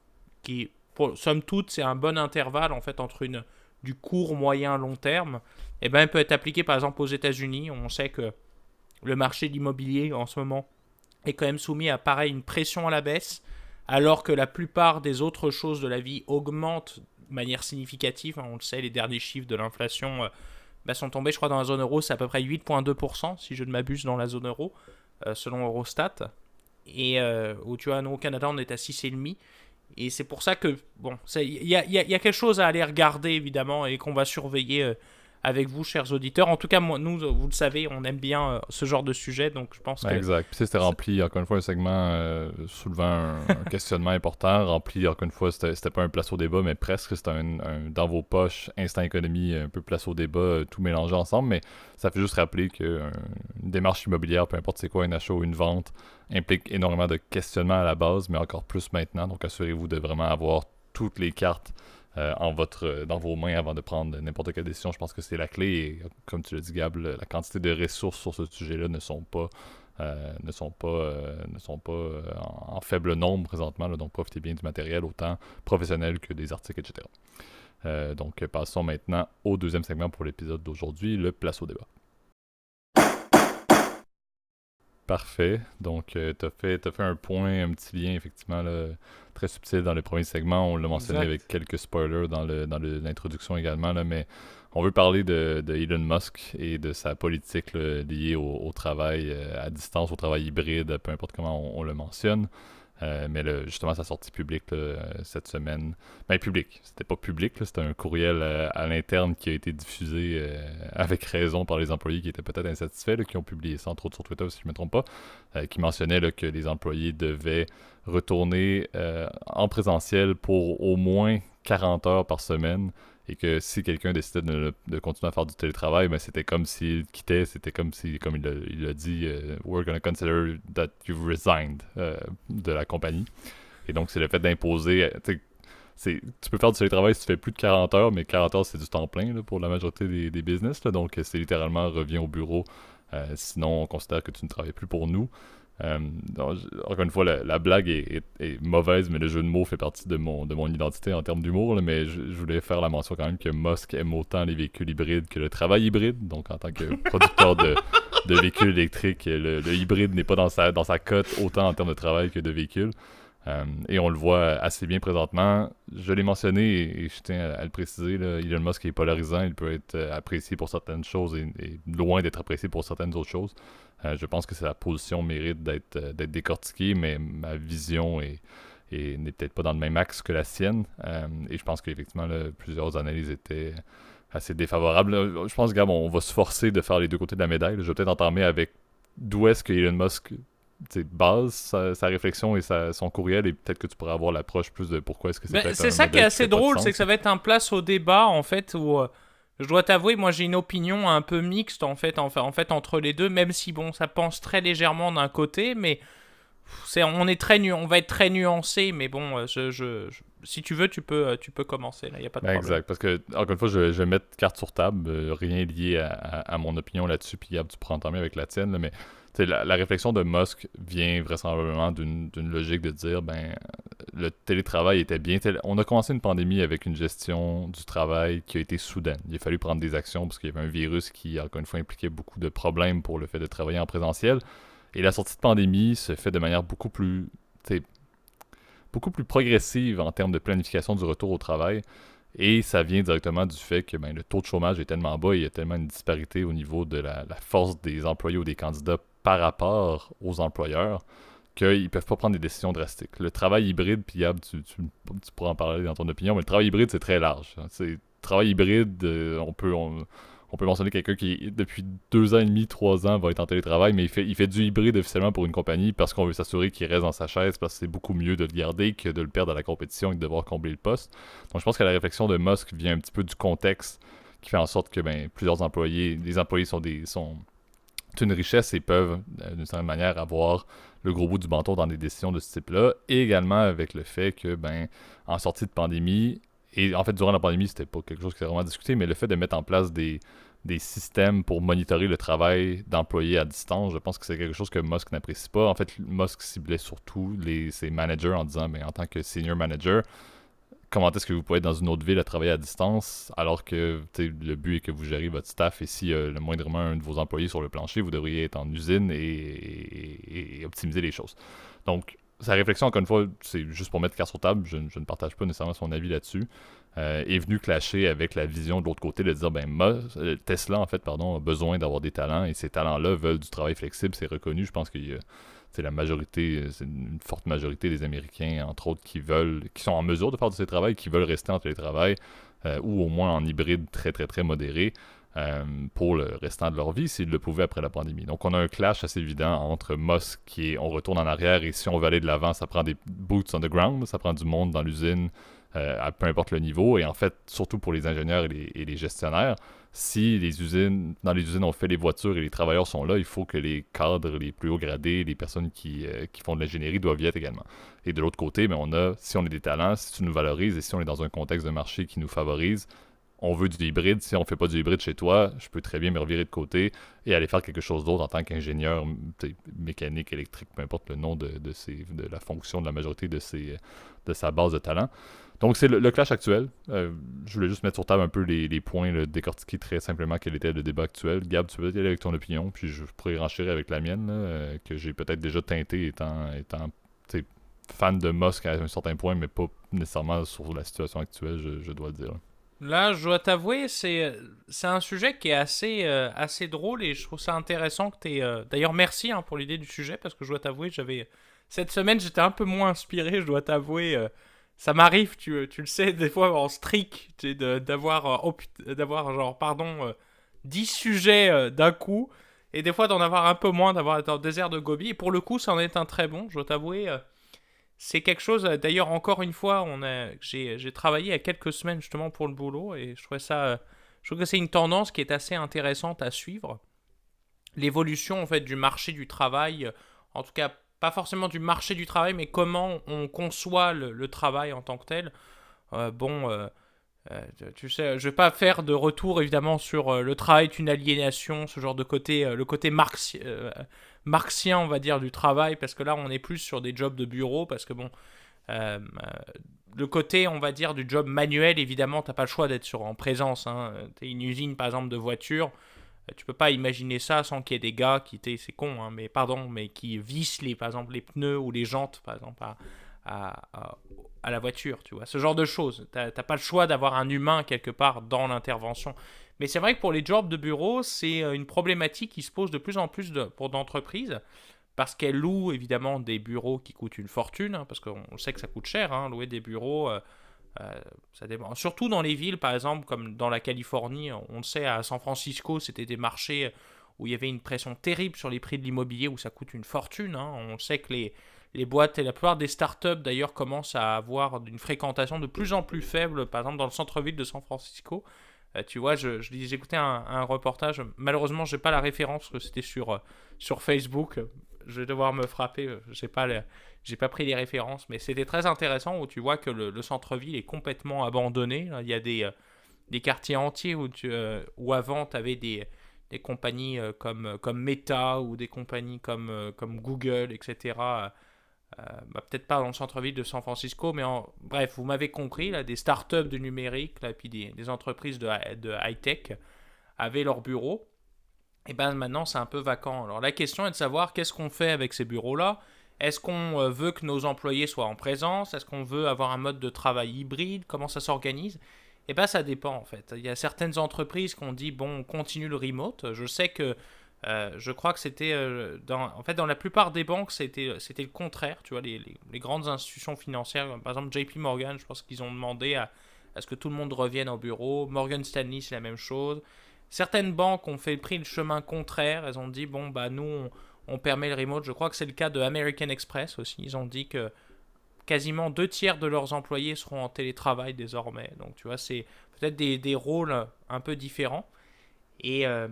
qui somme toute, c'est un bon intervalle en fait entre une, du court, moyen, long terme. Eh ben, peut être appliqué par exemple aux États-Unis. On sait que le marché de l'immobilier en ce moment est quand même soumis à pareil une pression à la baisse, alors que la plupart des autres choses de la vie augmentent de manière significative. On le sait, les derniers chiffres de l'inflation euh, bah, sont tombés, je crois, dans la zone euro, c'est à peu près 8,2%, si je ne m'abuse, dans la zone euro, euh, selon Eurostat. Et euh, où tu vois, nous au Canada, on est à 6,5%. Et c'est pour ça que, bon, il y a, quelque chose à aller regarder, évidemment, et qu'on va surveiller avec vous, chers auditeurs. En tout cas, moi, nous, vous le savez, on aime bien euh, ce genre de sujet, donc je pense que... Exact. Puis c'était rempli, encore une fois, un segment euh, soulevant un, questionnement important, rempli, encore une fois, c'était pas un place au débat, mais presque, c'était un, dans vos poches, instant économie, un peu place au débat, tout mélangé ensemble, mais ça fait juste rappeler qu'une démarche immobilière, peu importe c'est quoi, un achat ou une vente, implique énormément de questionnements à la base, mais encore plus maintenant. Donc assurez-vous de vraiment avoir toutes les cartes euh, en votre, dans vos mains avant de prendre n'importe quelle décision. Je pense que c'est la clé. Comme tu l'as dit, Gab, la quantité de ressources sur ce sujet-là ne sont pas. Euh, ne sont pas, euh, ne sont pas en, faible nombre présentement, donc profitez bien du matériel, autant professionnel que des articles, etc. donc passons maintenant au deuxième segment pour l'épisode d'aujourd'hui, le place au débat. Parfait. Donc, euh, tu as, fait un point, un petit lien, effectivement, très subtil dans le premier segment. On l'a mentionné avec quelques spoilers dans l'introduction également, là, mais on veut parler de, Elon Musk et de sa politique liée au, travail euh, à distance, au travail hybride, peu importe comment on le mentionne. Euh, mais justement, sa sortie publique cette semaine. Ben, public. C'était pas public, c'était un courriel euh, à l'interne qui a été diffusé euh, avec raison par les employés qui étaient peut-être insatisfaits, qui ont publié ça, entre autres sur Twitter, si je ne me trompe pas, qui mentionnait que les employés devaient retourner en présentiel pour au moins 40 heures par semaine et que si quelqu'un décidait de, continuer à faire du télétravail, ben c'était comme s'il quittait, c'était comme si, comme il a, dit, uh, we're to consider that you've resigned euh, de la compagnie. Et donc, c'est le fait d'imposer, tu peux faire du télétravail si tu fais plus de 40 heures, mais 40 heures, c'est du temps plein pour la majorité des, business. donc, c'est littéralement revient au bureau. Euh, sinon, on considère que tu ne travailles plus pour nous. Euh, encore une fois, la, blague est, mauvaise, mais le jeu de mots fait partie de mon, de mon identité en termes d'humour. Mais je, voulais faire la mention quand même que Musk aime autant les véhicules hybrides que le travail hybride. Donc, en tant que producteur de, de véhicules électriques, le, hybride n'est pas dans sa, dans sa cote autant en termes de travail que de véhicules. Euh, et on le voit assez bien présentement. Je l'ai mentionné et, je tiens à, le préciser, là, Elon Musk est polarisant, il peut être apprécié pour certaines choses et, loin d'être apprécié pour certaines autres choses. Euh, je pense que sa position mérite d'être d'être décortiquée, mais ma vision est, n'est peut-être pas dans le même axe que la sienne. et je pense qu'effectivement, plusieurs analyses étaient assez défavorables. Je pense, Gab, on va se forcer de faire les deux côtés de la médaille. Je vais peut-être entamer avec d'où est-ce que Elon Musk base sa, réflexion et son courriel et peut-être que tu pourrais avoir l'approche plus de pourquoi est-ce que c'est C'est ça qui est assez drôle, c'est que ça va être un place au débat en fait où euh, je dois t'avouer, moi j'ai une opinion un peu mixte en fait, en, en fait entre les deux, même si bon ça pense très légèrement d'un côté, mais on est très nu on va être très nuancé, mais bon, euh, je, si tu veux, tu peux, euh, tu peux commencer. Il n'y a pas de ben, problème. Exact, parce que, encore une fois, je, vais mettre carte sur table, rien lié à, mon opinion là-dessus, puis tu prends tant mieux avec la tienne, mais la, la, réflexion de Musk vient vraisemblablement d'une logique de dire ben le télétravail était bien. On a commencé une pandémie avec une gestion du travail qui a été soudaine. Il a fallu prendre des actions parce qu'il y avait un virus qui, encore une fois, impliquait beaucoup de problèmes pour le fait de travailler en présentiel. Et la sortie de pandémie se fait de manière beaucoup plus beaucoup plus progressive en termes de planification du retour au travail. Et ça vient directement du fait que ben, le taux de chômage est tellement bas, il y a tellement une disparité au niveau de la, la force des employés ou des candidats par rapport aux employeurs qu'ils ne peuvent pas prendre des décisions drastiques. Le travail hybride, puis tu, tu, pourras en parler dans ton opinion, mais le travail hybride, c'est très large. C'est travail hybride, euh, on peut on, peut mentionner quelqu'un qui, depuis deux ans et demi, trois ans, va être en télétravail, mais il fait, il fait du hybride officiellement pour une compagnie parce qu'on veut s'assurer qu'il reste dans sa chaise, parce que c'est beaucoup mieux de le garder que de le perdre à la compétition et de devoir combler le poste. Donc je pense que la réflexion de Musk vient un petit peu du contexte qui fait en sorte que ben, plusieurs employés, les employés sont des sont une richesse et peuvent, euh, d'une certaine manière, avoir le gros bout du bâton dans des décisions de ce type-là. Et également avec le fait que, ben, en sortie de pandémie, et en fait, durant la pandémie, c'était pas quelque chose qui était vraiment discuté, mais le fait de mettre en place des, des systèmes pour monitorer le travail d'employés à distance, je pense que c'est quelque chose que Musk n'apprécie pas. En fait, Musk ciblait surtout les, ses managers en disant, ben, en tant que senior manager, comment est-ce que vous pouvez être dans une autre ville à travailler à distance alors que le but est que vous gérez votre staff et si euh, le moindrement un de vos employés sur le plancher, vous devriez être en usine et, optimiser les choses. Donc, sa réflexion, encore une fois, c'est juste pour mettre carte sur table, je, ne partage pas nécessairement son avis là-dessus, euh, est venu clasher avec la vision de l'autre côté de dire, ben, euh, Tesla, en fait, pardon, a besoin d'avoir des talents et ces talents-là veulent du travail flexible, c'est reconnu. Je pense qu'il y a la majorité, c'est une forte majorité des Américains, entre autres, qui veulent, qui sont en mesure de faire de ce travail, qui veulent rester en télétravail euh, ou au moins en hybride très très très modéré euh, pour le restant de leur vie s'ils le pouvaient après la pandémie. Donc on a un clash assez évident entre Musk qui est on retourne en arrière et si on veut aller de l'avant, ça prend des boots on the ground, ça prend du monde dans l'usine, euh, à peu importe le niveau, et en fait, surtout pour les ingénieurs et les gestionnaires, si les usines, dans les usines, on fait les voitures et les travailleurs sont là, il faut que les cadres les plus haut gradés, les personnes qui, euh, qui font de l'ingénierie doivent y être également. Et de l'autre côté, mais ben, on a, si on est des talents, si tu nous valorises et si on est dans un contexte de marché qui nous favorise, on veut du hybride. Si on fait pas du hybride chez toi, je peux très bien me revirer de côté et aller faire quelque chose d'autre en tant qu'ingénieur mécanique, électrique, peu importe le nom de, de, ces, de la fonction de la majorité de, ces, de sa base de talent. Donc, c'est le, clash actuel. Euh, je voulais juste mettre sur table un peu les, points, le décortiquer très simplement quel était le débat actuel. Gab, tu veux y aller avec ton opinion, puis je pourrais renchérir avec la mienne, euh, que j'ai peut-être déjà teinté étant, étant fan de Musk à un certain point, mais pas nécessairement sur la situation actuelle, je, dois le dire. Là, je dois t'avouer, c'est, c'est un sujet qui est assez, euh, assez drôle et je trouve ça intéressant que tu aies. D'ailleurs, merci hein, pour l'idée du sujet parce que je dois t'avouer, j'avais. Cette semaine, j'étais un peu moins inspiré, je dois t'avouer ça m'arrive, tu, le sais, des fois en streak, d'avoir, euh, d'avoir genre, pardon, 10 euh, sujets euh, d'un coup, et des fois d'en avoir un peu moins, d'avoir dans désert de Gobi. Et pour le coup, ça en est un très bon, je dois t'avouer. c'est quelque chose, d'ailleurs, encore une fois, j'ai, j'ai travaillé il y a quelques semaines justement pour le boulot, et je trouvais ça, je trouve que c'est une tendance qui est assez intéressante à suivre. L'évolution, en fait, du marché du travail, en tout cas pas forcément du marché du travail, mais comment on conçoit le, travail en tant que tel. Euh, bon, euh, euh, tu sais, je vais pas faire de retour évidemment sur le travail est une aliénation, ce genre de côté, le côté marxien, on va dire, du travail, parce que là, on est plus sur des jobs de bureau, parce que bon, le côté, on va dire, du job manuel, évidemment, t'as pas le choix d'être en présence. Hein. Tu es une usine, par exemple, de voiture, tu peux pas imaginer ça sans qu'il y ait des gars qui, c'est con, hein, mais pardon, mais qui vissent les, par exemple, les pneus ou les jantes, par exemple, à, à, la voiture, tu vois. Ce genre de choses. T'as pas le choix d'avoir un humain quelque part dans l'intervention. Mais c'est vrai que pour les jobs de bureau, c'est euh, une problématique qui se pose de plus en plus pour d'entreprises parce qu'elles louent évidemment des bureaux qui coûtent une fortune, hein, parce qu'on sait que ça coûte cher, hein, louer des bureaux. Euh, euh. Surtout dans les villes, par exemple, comme dans la Californie, on le sait, à San Francisco, c'était des marchés où il y avait une pression terrible sur les prix de l'immobilier, où ça coûte une fortune. Hein. On sait que les, les boîtes et la plupart des startups d'ailleurs commencent à avoir une fréquentation de plus en plus faible, par exemple dans le centre-ville de San Francisco. Euh, tu vois, je, j'écoutais un, un, reportage, malheureusement j'ai pas la référence que c'était sur, euh, sur Facebook, je vais devoir me frapper, j'ai pas, j'ai pas pris les références, mais c'était très intéressant où tu vois que le, centre-ville est complètement abandonné. Il y a des, des quartiers entiers où, tu, où avant tu avais des, des compagnies comme, comme Meta ou des compagnies comme, comme Google, etc. Euh, bah, peut-être pas dans le centre-ville de San Francisco, mais en, bref, vous m'avez compris, là, des startups de numérique, là, puis des, des entreprises de, de high-tech avaient leurs bureaux. Et ben maintenant, c'est un peu vacant. Alors la question est de savoir qu'est-ce qu'on fait avec ces bureaux-là? Est-ce qu'on euh, veut que nos employés soient en présence? Est-ce qu'on veut avoir un mode de travail hybride? Comment ça s'organise? Et ben ça dépend en fait. Il y a certaines entreprises qui ont dit bon, on continue le remote. Je sais que euh, je crois que c'était euh, en fait dans la plupart des banques c'était le contraire tu vois les, les, grandes institutions financières par exemple JP Morgan je pense qu'ils ont demandé à, à, ce que tout le monde revienne au bureau. Morgan Stanley c'est la même chose. Certaines banques ont fait pris le chemin contraire. Elles ont dit bon bah nous on permet le remote je crois que c'est le cas de American Express aussi ils ont dit que quasiment deux tiers de leurs employés seront en télétravail désormais donc tu vois c'est peut-être des, des, rôles un peu différents et euh,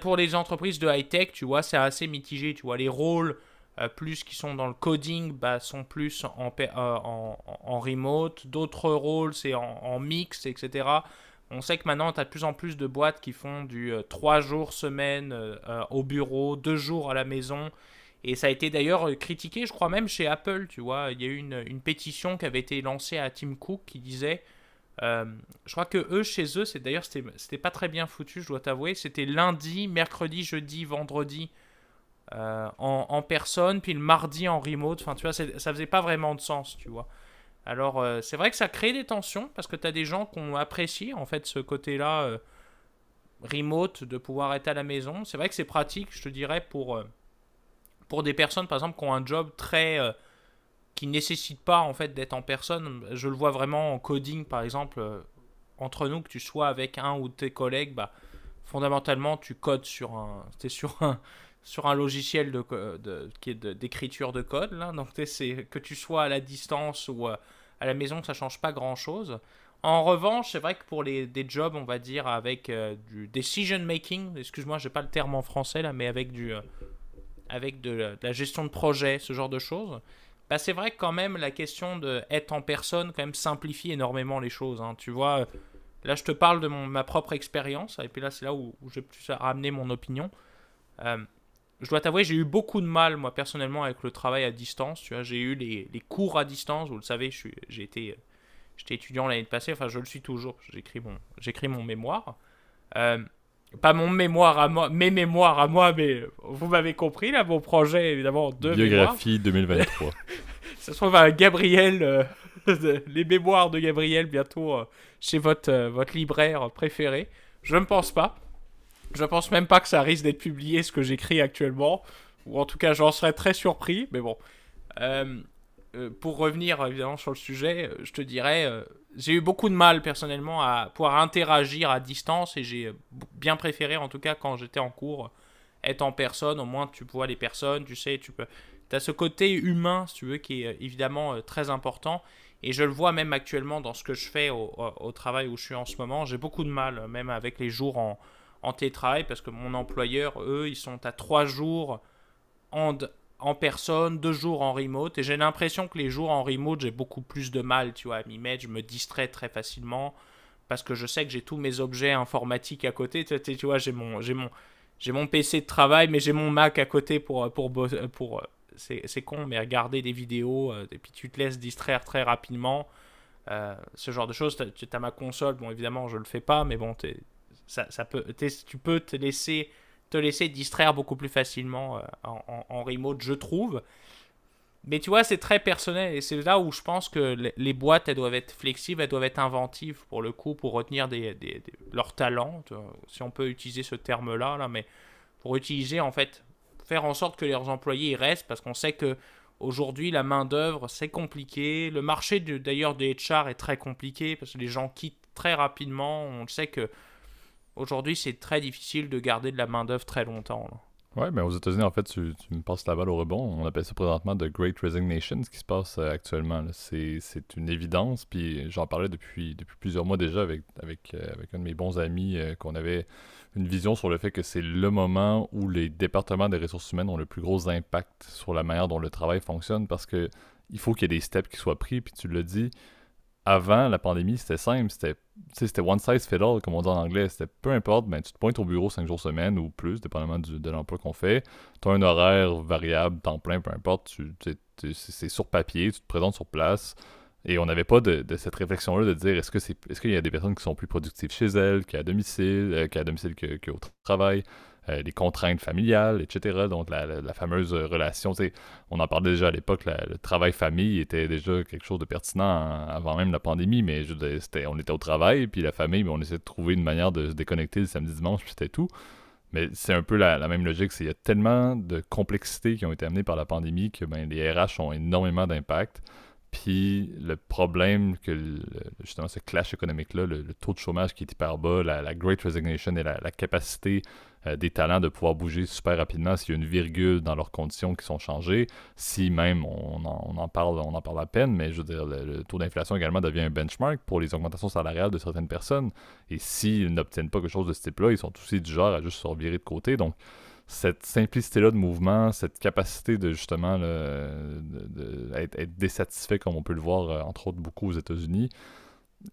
pour les entreprises de high-tech, tu vois, c'est assez mitigé. Tu vois, les rôles euh, plus qui sont dans le coding bah, sont plus en, euh, en, en, remote. D'autres rôles, c'est en, mix, etc. On sait que maintenant, tu as de plus en plus de boîtes qui font du 3 euh, jours semaine au bureau, 2 jours à la maison. Et ça a été d'ailleurs critiqué, je crois même chez Apple, tu vois. Il y a eu une, pétition qui avait été lancée à Tim Cook qui disait euh, je crois que eux, chez eux, c'est d'ailleurs, c'était pas très bien foutu, je dois t'avouer. C'était lundi, mercredi, jeudi, vendredi euh, en, personne, puis le mardi en remote. Enfin, tu vois, ça faisait pas vraiment de sens, tu vois. Alors, euh, c'est vrai que ça crée des tensions parce que tu as des gens qui ont apprécié en fait ce côté-là remote, de pouvoir être à la maison. C'est vrai que c'est pratique, je te dirais, pour, pour des personnes, par exemple, qui ont un job très qui nécessite pas en fait d'être en personne. Je le vois vraiment en coding par exemple euh, entre nous que tu sois avec un ou tes collègues, bah fondamentalement tu codes sur un sur un sur un logiciel de, de d'écriture de, code là. Donc que tu sois à la distance ou euh, à la maison, ça change pas grand chose. En revanche, c'est vrai que pour les, des jobs, on va dire, avec euh, du decision making, excuse-moi, j'ai pas le terme en français là, mais avec du avec de, de, la gestion de projet, ce genre de choses, bah, c'est vrai que quand même la question d'être en personne quand même simplifie énormément les choses. Hein. Tu vois, là je te parle de mon, ma propre expérience, et puis là c'est là où, j'ai pu ramener mon opinion. Euh, je dois t'avouer, j'ai eu beaucoup de mal moi personnellement avec le travail à distance. Tu vois, j'ai eu les, les, cours à distance. Vous le savez, j'ai été, j'étais étudiant l'année passée. Enfin, je le suis toujours. J'écris mon, j'écris mon mémoire. Euh, pas mon mémoire à moi, mes mémoires à moi, mais vous m'avez compris là, mon projet évidemment de Biographie 2023. Ça se trouve à Gabriel, euh, les mémoires de Gabriel bientôt euh, chez votre, euh, votre libraire préféré. Je ne pense pas. Je pense même pas que ça risque d'être publié ce que j'écris actuellement. Ou en tout cas, j'en serais très surpris. Mais bon. pour revenir évidemment sur le sujet, je te dirais, j'ai eu beaucoup de mal personnellement à pouvoir interagir à distance et j'ai bien préféré, en tout cas quand j'étais en cours, être en personne. Au moins, tu vois les personnes, tu sais, tu as ce côté humain, si tu veux, qui est euh, évidemment euh, très important. Et je le vois même actuellement dans ce que je fais au, travail où je suis en ce moment. J'ai beaucoup de mal, même avec les jours en, en télétravail, parce que mon employeur, eux, ils sont à trois jours en, en personne, deux jours en remote. Et j'ai l'impression que les jours en remote, j'ai beaucoup plus de mal, tu vois, à m'y mettre. Je me distrais très facilement parce que je sais que j'ai tous mes objets informatiques à côté. Tu, vois, j'ai mon, j'ai mon, j'ai mon PC de travail, mais j'ai mon Mac à côté pour, pour, pour, c'est con, mais regarder des vidéos, et puis tu te laisses distraire très rapidement. ce genre de choses, tu as ma console, bon évidemment je le fais pas, mais bon, ça, ça peut, tu peux te laisser, te laisser distraire beaucoup plus facilement en, en, remote, je trouve. Mais tu vois, c'est très personnel et c'est là où je pense que les boîtes, elles doivent être flexibles, elles doivent être inventives pour le coup, pour retenir des, des, leurs talents, si on peut utiliser ce terme-là, là, mais pour utiliser en fait, faire en sorte que leurs employés restent parce qu'on sait que aujourd'hui la main d'œuvre c'est compliqué, le marché d'ailleurs des HR est très compliqué parce que les gens quittent très rapidement, on sait que aujourd'hui c'est très difficile de garder de la main d'œuvre très longtemps. Ouais, mais aux États-Unis, en fait, tu, me passes la balle au rebond. On appelle ça présentement The Great Resignation, ce qui se passe euh, actuellement. C'est une évidence, puis j'en parlais depuis, depuis plusieurs mois déjà avec, avec, euh, avec un de mes bons amis, euh, qu'on avait une vision sur le fait que c'est le moment où les départements des ressources humaines ont le plus gros impact sur la manière dont le travail fonctionne, parce que il faut qu'il y ait des steps qui soient pris, puis tu l'as dit, avant la pandémie, c'était simple, c'était c'était one size fit all, comme on dit en anglais. C'était peu importe, ben, tu te pointes au bureau 5 jours semaine ou plus, dépendamment de l'emploi qu'on fait. Tu as un horaire variable, temps plein, peu importe. c'est sur papier, tu te présentes sur place. Et on n'avait pas de, cette réflexion-là de dire est-ce que c'est est-ce qu'il y a des personnes qui sont plus productives chez elles qu'à domicile, euh, qu'à domicile qu'au travail? Euh, les contraintes familiales, etc. Donc la, fameuse relation, on en parlait déjà à l'époque, le travail-famille était déjà quelque chose de pertinent avant même la pandémie, mais on était au travail, puis la famille, on essayait de trouver une manière de se déconnecter le samedi dimanche, puis c'était tout. Mais c'est un peu la, même logique, il y a tellement de complexités qui ont été amenées par la pandémie que ben, les RH ont énormément d'impact. Puis le problème que justement ce clash économique-là, le, taux de chômage qui est hyper bas, la, Great Resignation et la, capacité euh, des talents de pouvoir bouger super rapidement s'il y a une virgule dans leurs conditions qui sont changées, si même on en, parle, on en parle à peine, mais je veux dire, le, taux d'inflation également devient un benchmark pour les augmentations salariales de certaines personnes. Et s'ils n'obtiennent pas quelque chose de ce type-là, ils sont aussi du genre à juste se revirer de côté. Donc cette simplicité-là de mouvement, cette capacité de justement être, désatisfait, comme on peut le voir euh, entre autres beaucoup aux États-Unis,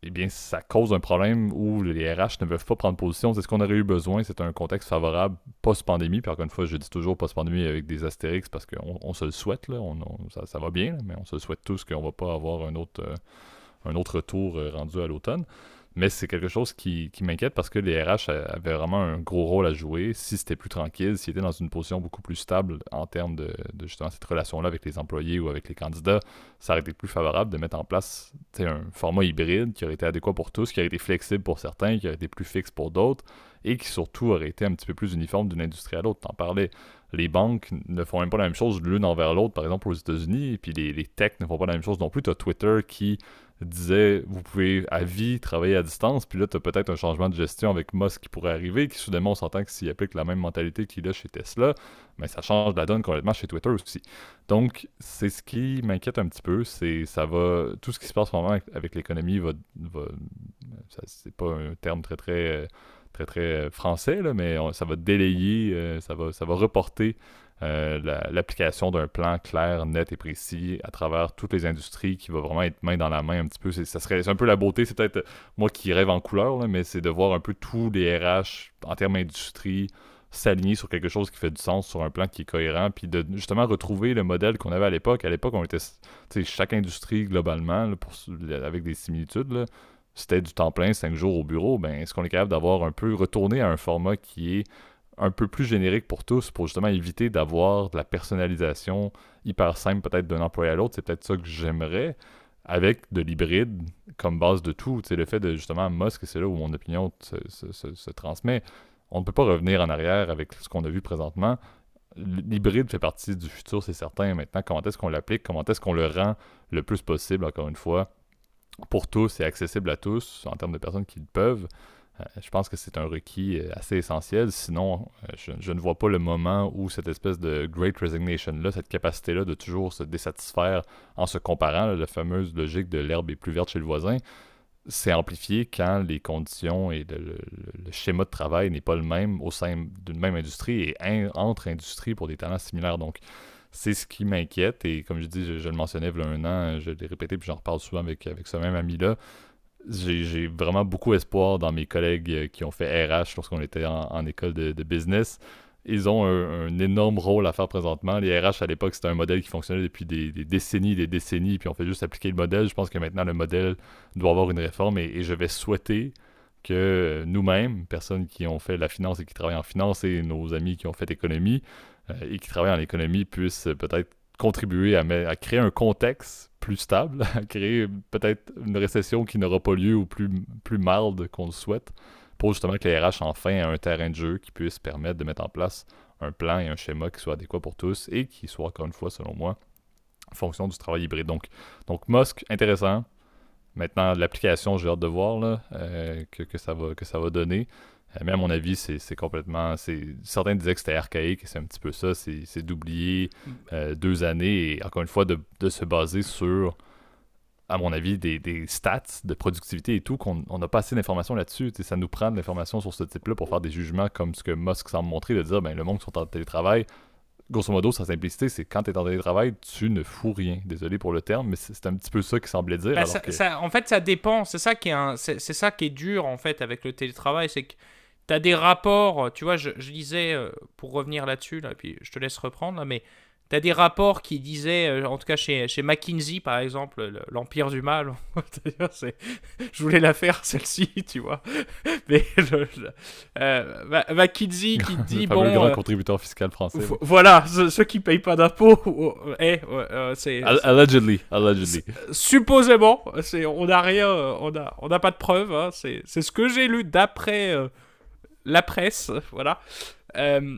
eh bien, ça cause un problème où les RH ne peuvent pas prendre position. C'est ce qu'on aurait eu besoin, c'est un contexte favorable post-pandémie. Puis encore une fois, je dis toujours post-pandémie avec des astérix parce qu'on se le souhaite, là, ça, va bien, mais on se le souhaite tous qu'on va pas avoir un autre, euh, un autre tour euh, rendu à l'automne. Mais c'est quelque chose qui, m'inquiète parce que les RH avaient vraiment un gros rôle à jouer. Si c'était plus tranquille, s'ils étaient dans une position beaucoup plus stable en termes de, justement cette relation-là avec les employés ou avec les candidats, ça aurait été plus favorable de mettre en place un format hybride qui aurait été adéquat pour tous, qui aurait été flexible pour certains, qui aurait été plus fixe pour d'autres et qui surtout aurait été un petit peu plus uniforme d'une industrie à l'autre. T'en parlais, les banques ne font même pas la même chose l'une envers l'autre, par exemple aux États-Unis, et puis les, les techs ne font pas la même chose non plus. Tu as Twitter qui disait vous pouvez à vie travailler à distance, puis là tu as peut-être un changement de gestion avec Musk qui pourrait arriver, qui soudainement on s'entend que s'il applique la même mentalité qu'il a chez Tesla, mais ben, ça change la donne complètement chez Twitter aussi. Donc c'est ce qui m'inquiète un petit peu, c'est ça va tout ce qui se passe en ce moment avec, l'économie va, c'est pas un terme très très très très français là, mais ça va délayer, euh, ça va ça va reporter euh, l'application d'un plan clair, net et précis à travers toutes les industries qui va vraiment être main dans la main un petit peu. Ça serait, c'est un peu la beauté, c'est peut-être moi qui rêve en couleur, mais c'est de voir un peu tous les RH en termes d'industrie s'aligner sur quelque chose qui fait du sens, sur un plan qui est cohérent, puis de justement retrouver le modèle qu'on avait à l'époque. À l'époque, on était, chaque industrie globalement, avec des similitudes, c'était du temps plein, cinq jours au bureau. Ben, est-ce qu'on est capable d'avoir un peu retourné à un format qui est un peu plus générique pour tous pour justement éviter d'avoir de la personnalisation hyper simple peut-être d'un employé à l'autre. C'est peut-être ça que j'aimerais avec de l'hybride comme base de tout. C'est le fait de justement Musk, c'est là où mon opinion se, transmet. On ne peut pas revenir en arrière avec ce qu'on a vu présentement. L'hybride fait partie du futur, c'est certain. Maintenant, comment est-ce qu'on l'applique, comment est-ce qu'on le rend le plus possible, encore une fois, pour tous et accessible à tous en termes de personnes qui le peuvent? Euh, je pense que c'est un requis euh, assez essentiel. Sinon, euh, je, ne vois pas le moment où cette espèce de great resignation-là, cette capacité-là de toujours se désatisfaire en se comparant, la fameuse logique de l'herbe est plus verte chez le voisin, c'est amplifié quand les conditions et le, schéma de travail n'est pas le même au sein d'une même industrie et entre industries pour des talents similaires. Donc, c'est ce qui m'inquiète. Et comme je dis, je, le mentionnais il y a un an, je l'ai répété, puis j'en reparle souvent avec, avec ce même ami-là j'ai vraiment beaucoup espoir dans mes collègues euh, qui ont fait RH lorsqu'on était en, école de, business. Ils ont un, énorme rôle à faire présentement. Les RH à l'époque, c'était un modèle qui fonctionnait depuis des, décennies, des décennies, puis on fait juste appliquer le modèle. Je pense que maintenant, le modèle doit avoir une réforme et, je vais souhaiter que nous-mêmes, personnes qui ont fait la finance et qui travaillent en finance et nos amis qui ont fait économie euh, et qui travaillent en économie puissent peut-être contribuer à, créer un contexte plus stable, à créer peut-être une récession qui n'aura pas lieu ou plus, plus marde qu'on le souhaite, pour justement que les RH enfin aient un terrain de jeu qui puisse permettre de mettre en place un plan et un schéma qui soit adéquat pour tous et qui soit, encore une fois, selon moi, en fonction du travail hybride. Donc, donc Musk, intéressant. Maintenant, l'application, j'ai hâte de voir euh, que, que, ça va, que ça va donner. Euh, mais à mon avis, c'est complètement. Certains disaient que c'était archaïque, c'est un petit peu ça. C'est d'oublier euh, deux années et encore une fois de, se baser sur, à mon avis, des, stats de productivité et tout, qu'on n'a pas assez d'informations là-dessus. Ça nous prend de l'information sur ce type-là pour faire des jugements comme ce que Musk semble montrer, de dire ben, le monde qui sont en télétravail. Grosso modo, sa simplicité, c'est quand tu es en télétravail, tu ne fous rien. Désolé pour le terme, mais c'est un petit peu ça qui semblait dire. Ben, en fait, ça dépend. C'est ça qui est, c'est ça qui est dur en fait avec le télétravail, c'est que tu as des rapports, tu vois, je, je disais, euh, pour revenir là-dessus, là, puis je te laisse reprendre, mais tu as des rapports qui disaient, euh, en tout cas chez, chez McKinsey par exemple, l'Empire du Mal, je voulais la faire celle-ci, tu vois, mais euh, McKinsey qui dit, le bon... grand contributeur fiscal français. Voilà, ceux, qui payent pas d'impôts, eh, c'est... Allegedly, allegedly. Supposément, on n'a rien, on n'a on a pas de preuves, hein, c'est ce que j'ai lu d'après la presse, voilà. Euh,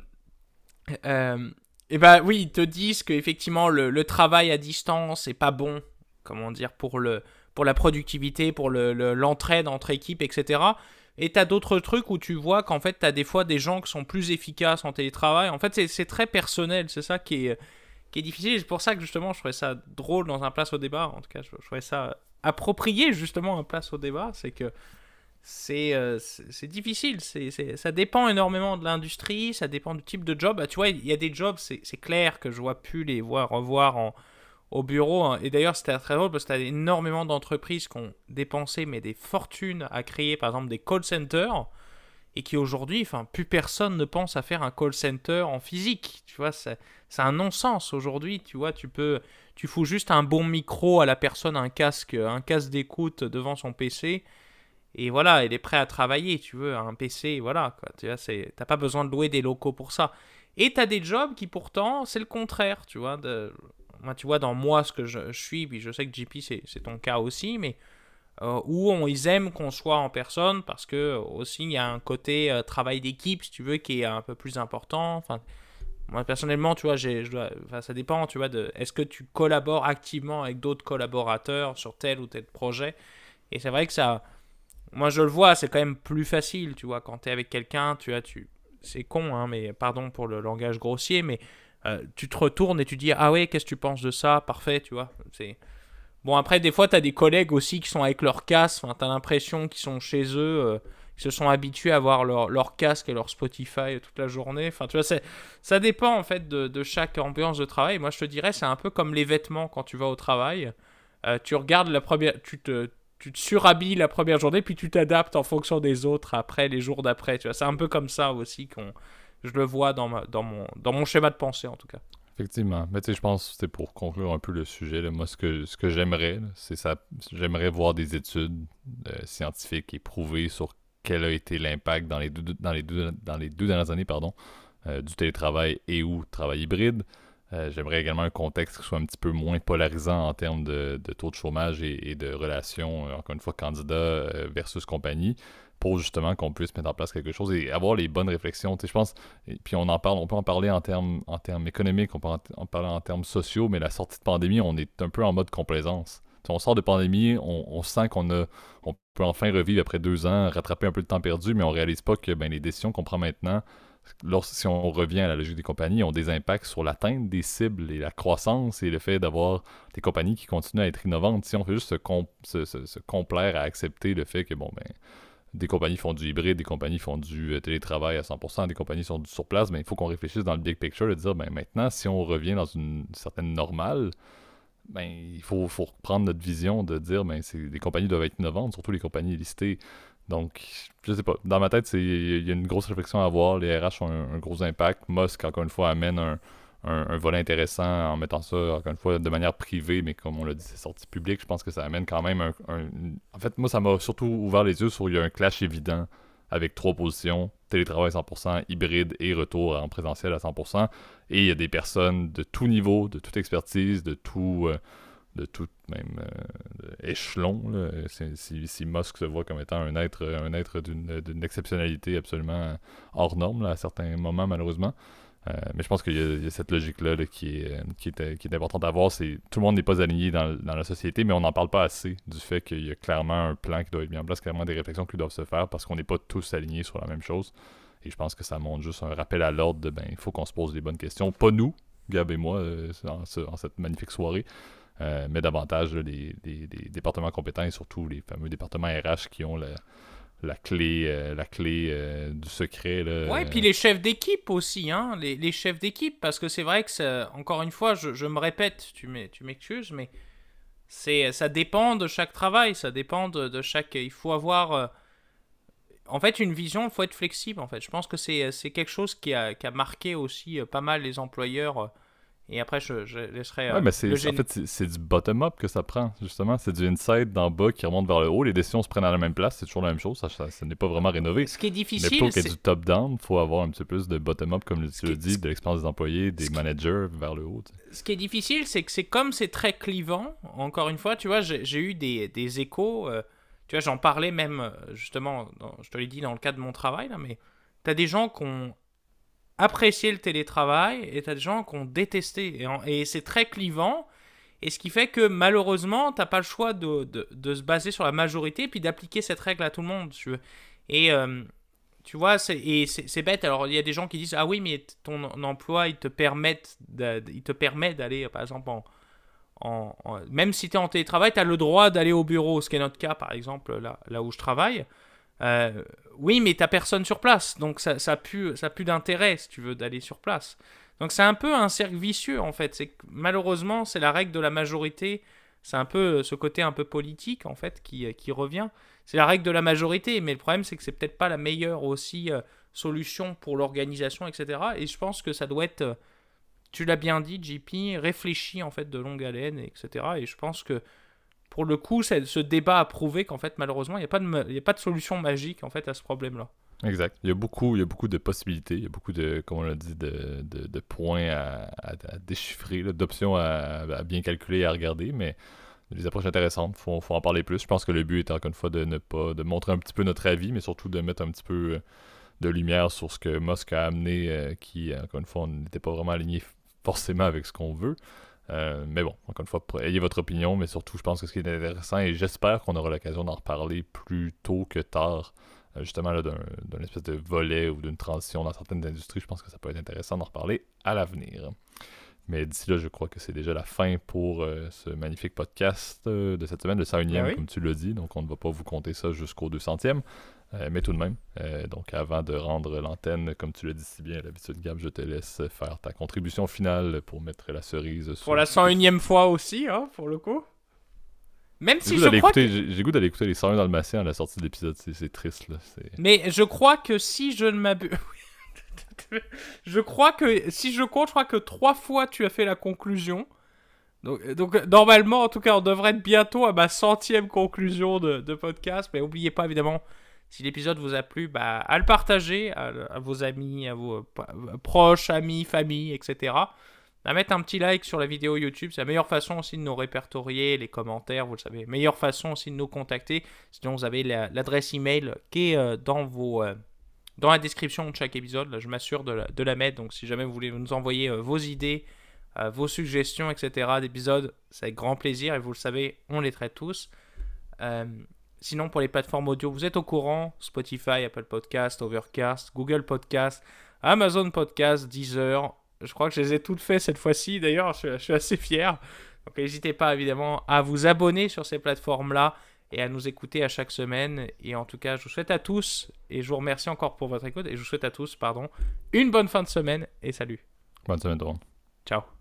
euh, et ben oui, ils te disent qu'effectivement le, le travail à distance est pas bon, comment dire, pour, le, pour la productivité, pour l'entraide le, entre équipes, etc. Et tu as d'autres trucs où tu vois qu'en fait, tu as des fois des gens qui sont plus efficaces en télétravail. En fait, c'est très personnel, c'est ça qui est, qui est difficile. C'est pour ça que justement, je trouvais ça drôle dans un place au débat. En tout cas, je, je trouvais ça approprié justement un place au débat. C'est que euh, c'est difficile. c'est ça dépend énormément de l'industrie, ça dépend du type de job. Bah, tu vois, il y a des jobs, c'est clair que je vois plus les voir revoir en, au bureau. Hein. Et d'ailleurs, c'était très drôle parce que tu as énormément d'entreprises qui ont dépensé mais des fortunes à créer, par exemple, des call centers. Et qui aujourd'hui, enfin, plus personne ne pense à faire un call center en physique. Tu vois, c'est un non-sens aujourd'hui. Tu vois, tu peux, tu fous juste un bon micro à la personne, un casque, un casque d'écoute devant son PC et voilà, il est prêt à travailler, tu veux, un PC, voilà. Tu vois, t'as pas besoin de louer des locaux pour ça. Et tu as des jobs qui pourtant, c'est le contraire, tu vois. Moi, tu vois, dans moi, ce que je, suis, puis je sais que JP, c'est ton cas aussi, mais euh, où on, ils aiment qu'on soit en personne parce que aussi, il y a un côté euh, travail d'équipe, si tu veux, qui est un peu plus important. Enfin, moi, personnellement, tu vois, j'ai, enfin, ça dépend, tu vois, de est-ce que tu collabores activement avec d'autres collaborateurs sur tel ou tel projet? Et c'est vrai que ça moi, je le vois, c'est quand même plus facile, tu vois, quand tu es avec quelqu'un, tu as, tu... c'est con, hein, mais pardon pour le langage grossier, mais euh, tu te retournes et tu dis, ah ouais, qu'est-ce que tu penses de ça? Parfait, tu vois. C'est... Bon, après, des fois, tu as des collègues aussi qui sont avec leur casque, enfin, tu as l'impression qu'ils sont chez eux, euh, qu'ils se sont habitués à avoir leur, leur, casque et leur Spotify toute la journée. Enfin, tu vois, ça dépend en fait de, de, chaque ambiance de travail. Moi, je te dirais, c'est un peu comme les vêtements quand tu vas au travail. Euh, tu regardes la première, tu te, tu te surhabilles la première journée, puis tu t'adaptes en fonction des autres après, les jours d'après. Tu vois, c'est un peu comme ça aussi qu'on, je le vois dans, ma, dans, mon, dans mon schéma de pensée en tout cas. Effectivement. Mais tu sais, je pense que c'était pour conclure un peu le sujet. Là. Moi, ce que, ce que j'aimerais, c'est ça. J'aimerais voir des études euh, scientifiques et prouver sur quel a été l'impact dans les deux, dans les deux, dans les deux dernières années pardon, euh, du télétravail et ou travail hybride. Euh, j'aimerais également un contexte qui soit un petit peu moins polarisant en termes de, taux de chômage et, de relations, euh, encore une fois, candidat euh, versus compagnie, pour justement qu'on puisse mettre en place quelque chose et avoir les bonnes réflexions. je pense, puis on en parle, on peut en parler en termes, en termes économiques, on peut en, parler en termes sociaux, mais la sortie de pandémie, on est un peu en mode complaisance. on sort de pandémie, on, sent qu'on on peut enfin revivre après deux ans, rattraper un peu de temps perdu, mais on réalise pas que ben, les décisions qu'on prend maintenant si on revient à la logique des compagnies, ont des impacts sur l'atteinte des cibles et la croissance et le fait d'avoir des compagnies qui continuent à être innovantes. Si on fait juste se, complaire à accepter le fait que, ben, des compagnies font du hybride, des compagnies font du euh, télétravail à 100%, des compagnies sont sur place, mais ben, il faut qu'on réfléchisse dans le big picture et dire, ben, maintenant, si on revient dans une certaine normale, ben, il faut, faut reprendre notre vision de dire ben, les compagnies doivent être innovantes, surtout les compagnies listées. Donc, je sais pas. Dans ma tête, il y a une grosse réflexion à avoir. Les RH ont un, gros impact. Musk, encore une fois, amène un, un, volet intéressant en mettant ça, encore une fois, de manière privée, mais comme on l'a dit, c'est sorti public. Je pense que ça amène quand même un. En fait, moi, ça m'a surtout ouvert les yeux sur il y a un clash évident avec trois positions télétravail 100%, hybride et retour en présentiel à 100%. Et il y a des personnes de tout niveau, de toute expertise, de tout. Euh, de tout même euh, échelon. Si, si, Musk se voit comme étant un être, un être d'une exceptionnalité absolument hors norme à certains moments, malheureusement. Euh, mais je pense qu'il y, a cette logique-là qui, est, qui, est, qui est importante à voir. Tout le monde n'est pas aligné dans, dans, la société, mais on n'en parle pas assez du fait qu'il y a clairement un plan qui doit être mis en place, clairement des réflexions qui doivent se faire parce qu'on n'est pas tous alignés sur la même chose. Et je pense que ça montre juste un rappel à l'ordre de ben il faut qu'on se pose des bonnes questions. Pas nous, Gab et moi, euh, en, cette magnifique soirée, euh, mais davantage les, départements compétents et surtout les fameux départements RH qui ont la, clé, euh, la clé du secret. Là, ouais, puis les chefs d'équipe aussi, hein, les, chefs d'équipe, parce que c'est vrai que, encore une fois, je, me répète, tu m'excuses, mais ça dépend de chaque travail, ça dépend de, chaque... Il faut avoir en fait, une vision, il faut être flexible. En fait, je pense que c'est quelque chose qui a, marqué aussi euh, pas mal les employeurs. Euh, et après, je, je laisserai. Ouais, euh, mais c'est, en fait, c'est du bottom-up que ça prend, justement. C'est du inside d'en bas qui remonte vers le haut. Les décisions se prennent à la même place, c'est toujours la même chose. Ça, ça, n'est pas vraiment rénové. Ce qui est difficile. Mais pour qu'il y ait du top-down, il faut avoir un petit peu plus de bottom-up, comme tu l'as dit, de l'expérience des employés, des managers vers le haut. Ce qui est difficile, c'est que c'est comme c'est très clivant. Encore une fois, tu vois, j'ai, eu des, des échos. Tu vois, j'en parlais même, euh, justement, je te l'ai dit dans le cadre de mon travail, là, mais tu as des gens qui ont apprécié le télétravail et tu as des gens qui ont détesté. Et, c'est très clivant. Et ce qui fait que malheureusement, tu n'as pas le choix de, de, se baser sur la majorité et puis d'appliquer cette règle à tout le monde. Tu veux. Et euh, tu vois, c'est bête. Alors, il y a des gens qui disent Ah oui, mais ton emploi, il te, permet d'aller, par exemple, en, même si tu es en télétravail, tu as le droit d'aller au bureau, ce qui est notre cas par exemple là, là où je travaille. Euh, oui, mais tu personne sur place, donc ça ça plus, ça d'intérêt si tu veux d'aller sur place. Donc c'est un peu un cercle vicieux en fait. C'est malheureusement c'est la règle de la majorité. C'est un peu ce côté un peu politique en fait qui, qui revient. C'est la règle de la majorité, mais le problème c'est que c'est peut-être pas la meilleure aussi euh, solution pour l'organisation, etc. Et je pense que ça doit être tu l'as bien dit, JP, réfléchit en fait de longue haleine, etc. Et je pense que pour le coup, ce débat a prouvé qu'en fait, malheureusement, il n'y a, pas de, solution magique en fait à ce problème-là. Exact. Il y, a beaucoup, il y a beaucoup de possibilités, il y a beaucoup de, comme on l'a dit, de, points à, déchiffrer, d'options à, bien calculer et à regarder, mais des approches intéressantes, faut, faut, en parler plus. Je pense que le but est encore une fois de ne pas de montrer un petit peu notre avis, mais surtout de mettre un petit peu de lumière sur ce que Musk a amené, euh, qui, encore une fois, n'était pas vraiment aligné forcément avec ce qu'on veut. Euh, mais bon, encore une fois, ayez votre opinion, mais surtout, je pense que ce qui est intéressant, et j'espère qu'on aura l'occasion d'en reparler plus tôt que tard, euh, justement, d'un espèce de volet ou d'une transition dans certaines industries, je pense que ça peut être intéressant d'en reparler à l'avenir. Mais d'ici là, je crois que c'est déjà la fin pour euh, ce magnifique podcast de cette semaine, le 101e, ben comme tu l'as dit. Donc, on ne va pas vous compter ça jusqu'au 200e. Euh, mais tout de même, euh, donc avant de rendre l'antenne, comme tu l'as dit si bien à l'habitude, Gab, je te laisse faire ta contribution finale pour mettre la cerise sur... Pour la 101ème fois aussi, hein, pour le coup. Même si je crois que... J'ai goût d'aller écouter les 101 Dalmatiens à la sortie de l'épisode, c'est triste. Là. Mais je crois que si je ne m'abuse... je crois que, si je compte, je crois que trois fois tu as fait la conclusion. Donc, donc, normalement, en tout cas, on devrait être bientôt à ma centième conclusion de, de podcast. Mais n'oubliez pas, évidemment, si l'épisode vous a plu, bah, à le partager à, vos amis, à vos proches, amis, famille, etc. À mettre un petit like sur la vidéo YouTube, c'est la meilleure façon aussi de nous répertorier, les commentaires, vous le savez. Meilleure façon aussi de nous contacter. Sinon, vous avez l'adresse email qui est euh, dans vos. Euh, dans la description de chaque épisode, là, je m'assure de, la mettre. Donc, si jamais vous voulez nous envoyer euh, vos idées, vos suggestions, etc., d'épisodes, c'est avec grand plaisir. Et vous le savez, on les traite tous. Sinon, pour les plateformes audio, vous êtes au courant Spotify, Apple Podcast, Overcast, Google Podcast, Amazon Podcast, Deezer. Je crois que je les ai toutes faites cette fois-ci. D'ailleurs, je, suis assez fier. Donc, n'hésitez pas évidemment à vous abonner sur ces plateformes-là et à nous écouter à chaque semaine. Et en tout cas, je vous souhaite à tous, et je vous remercie encore pour votre écoute, et je vous souhaite à tous, pardon, une bonne fin de semaine et salut. Bonne semaine, tout Ciao.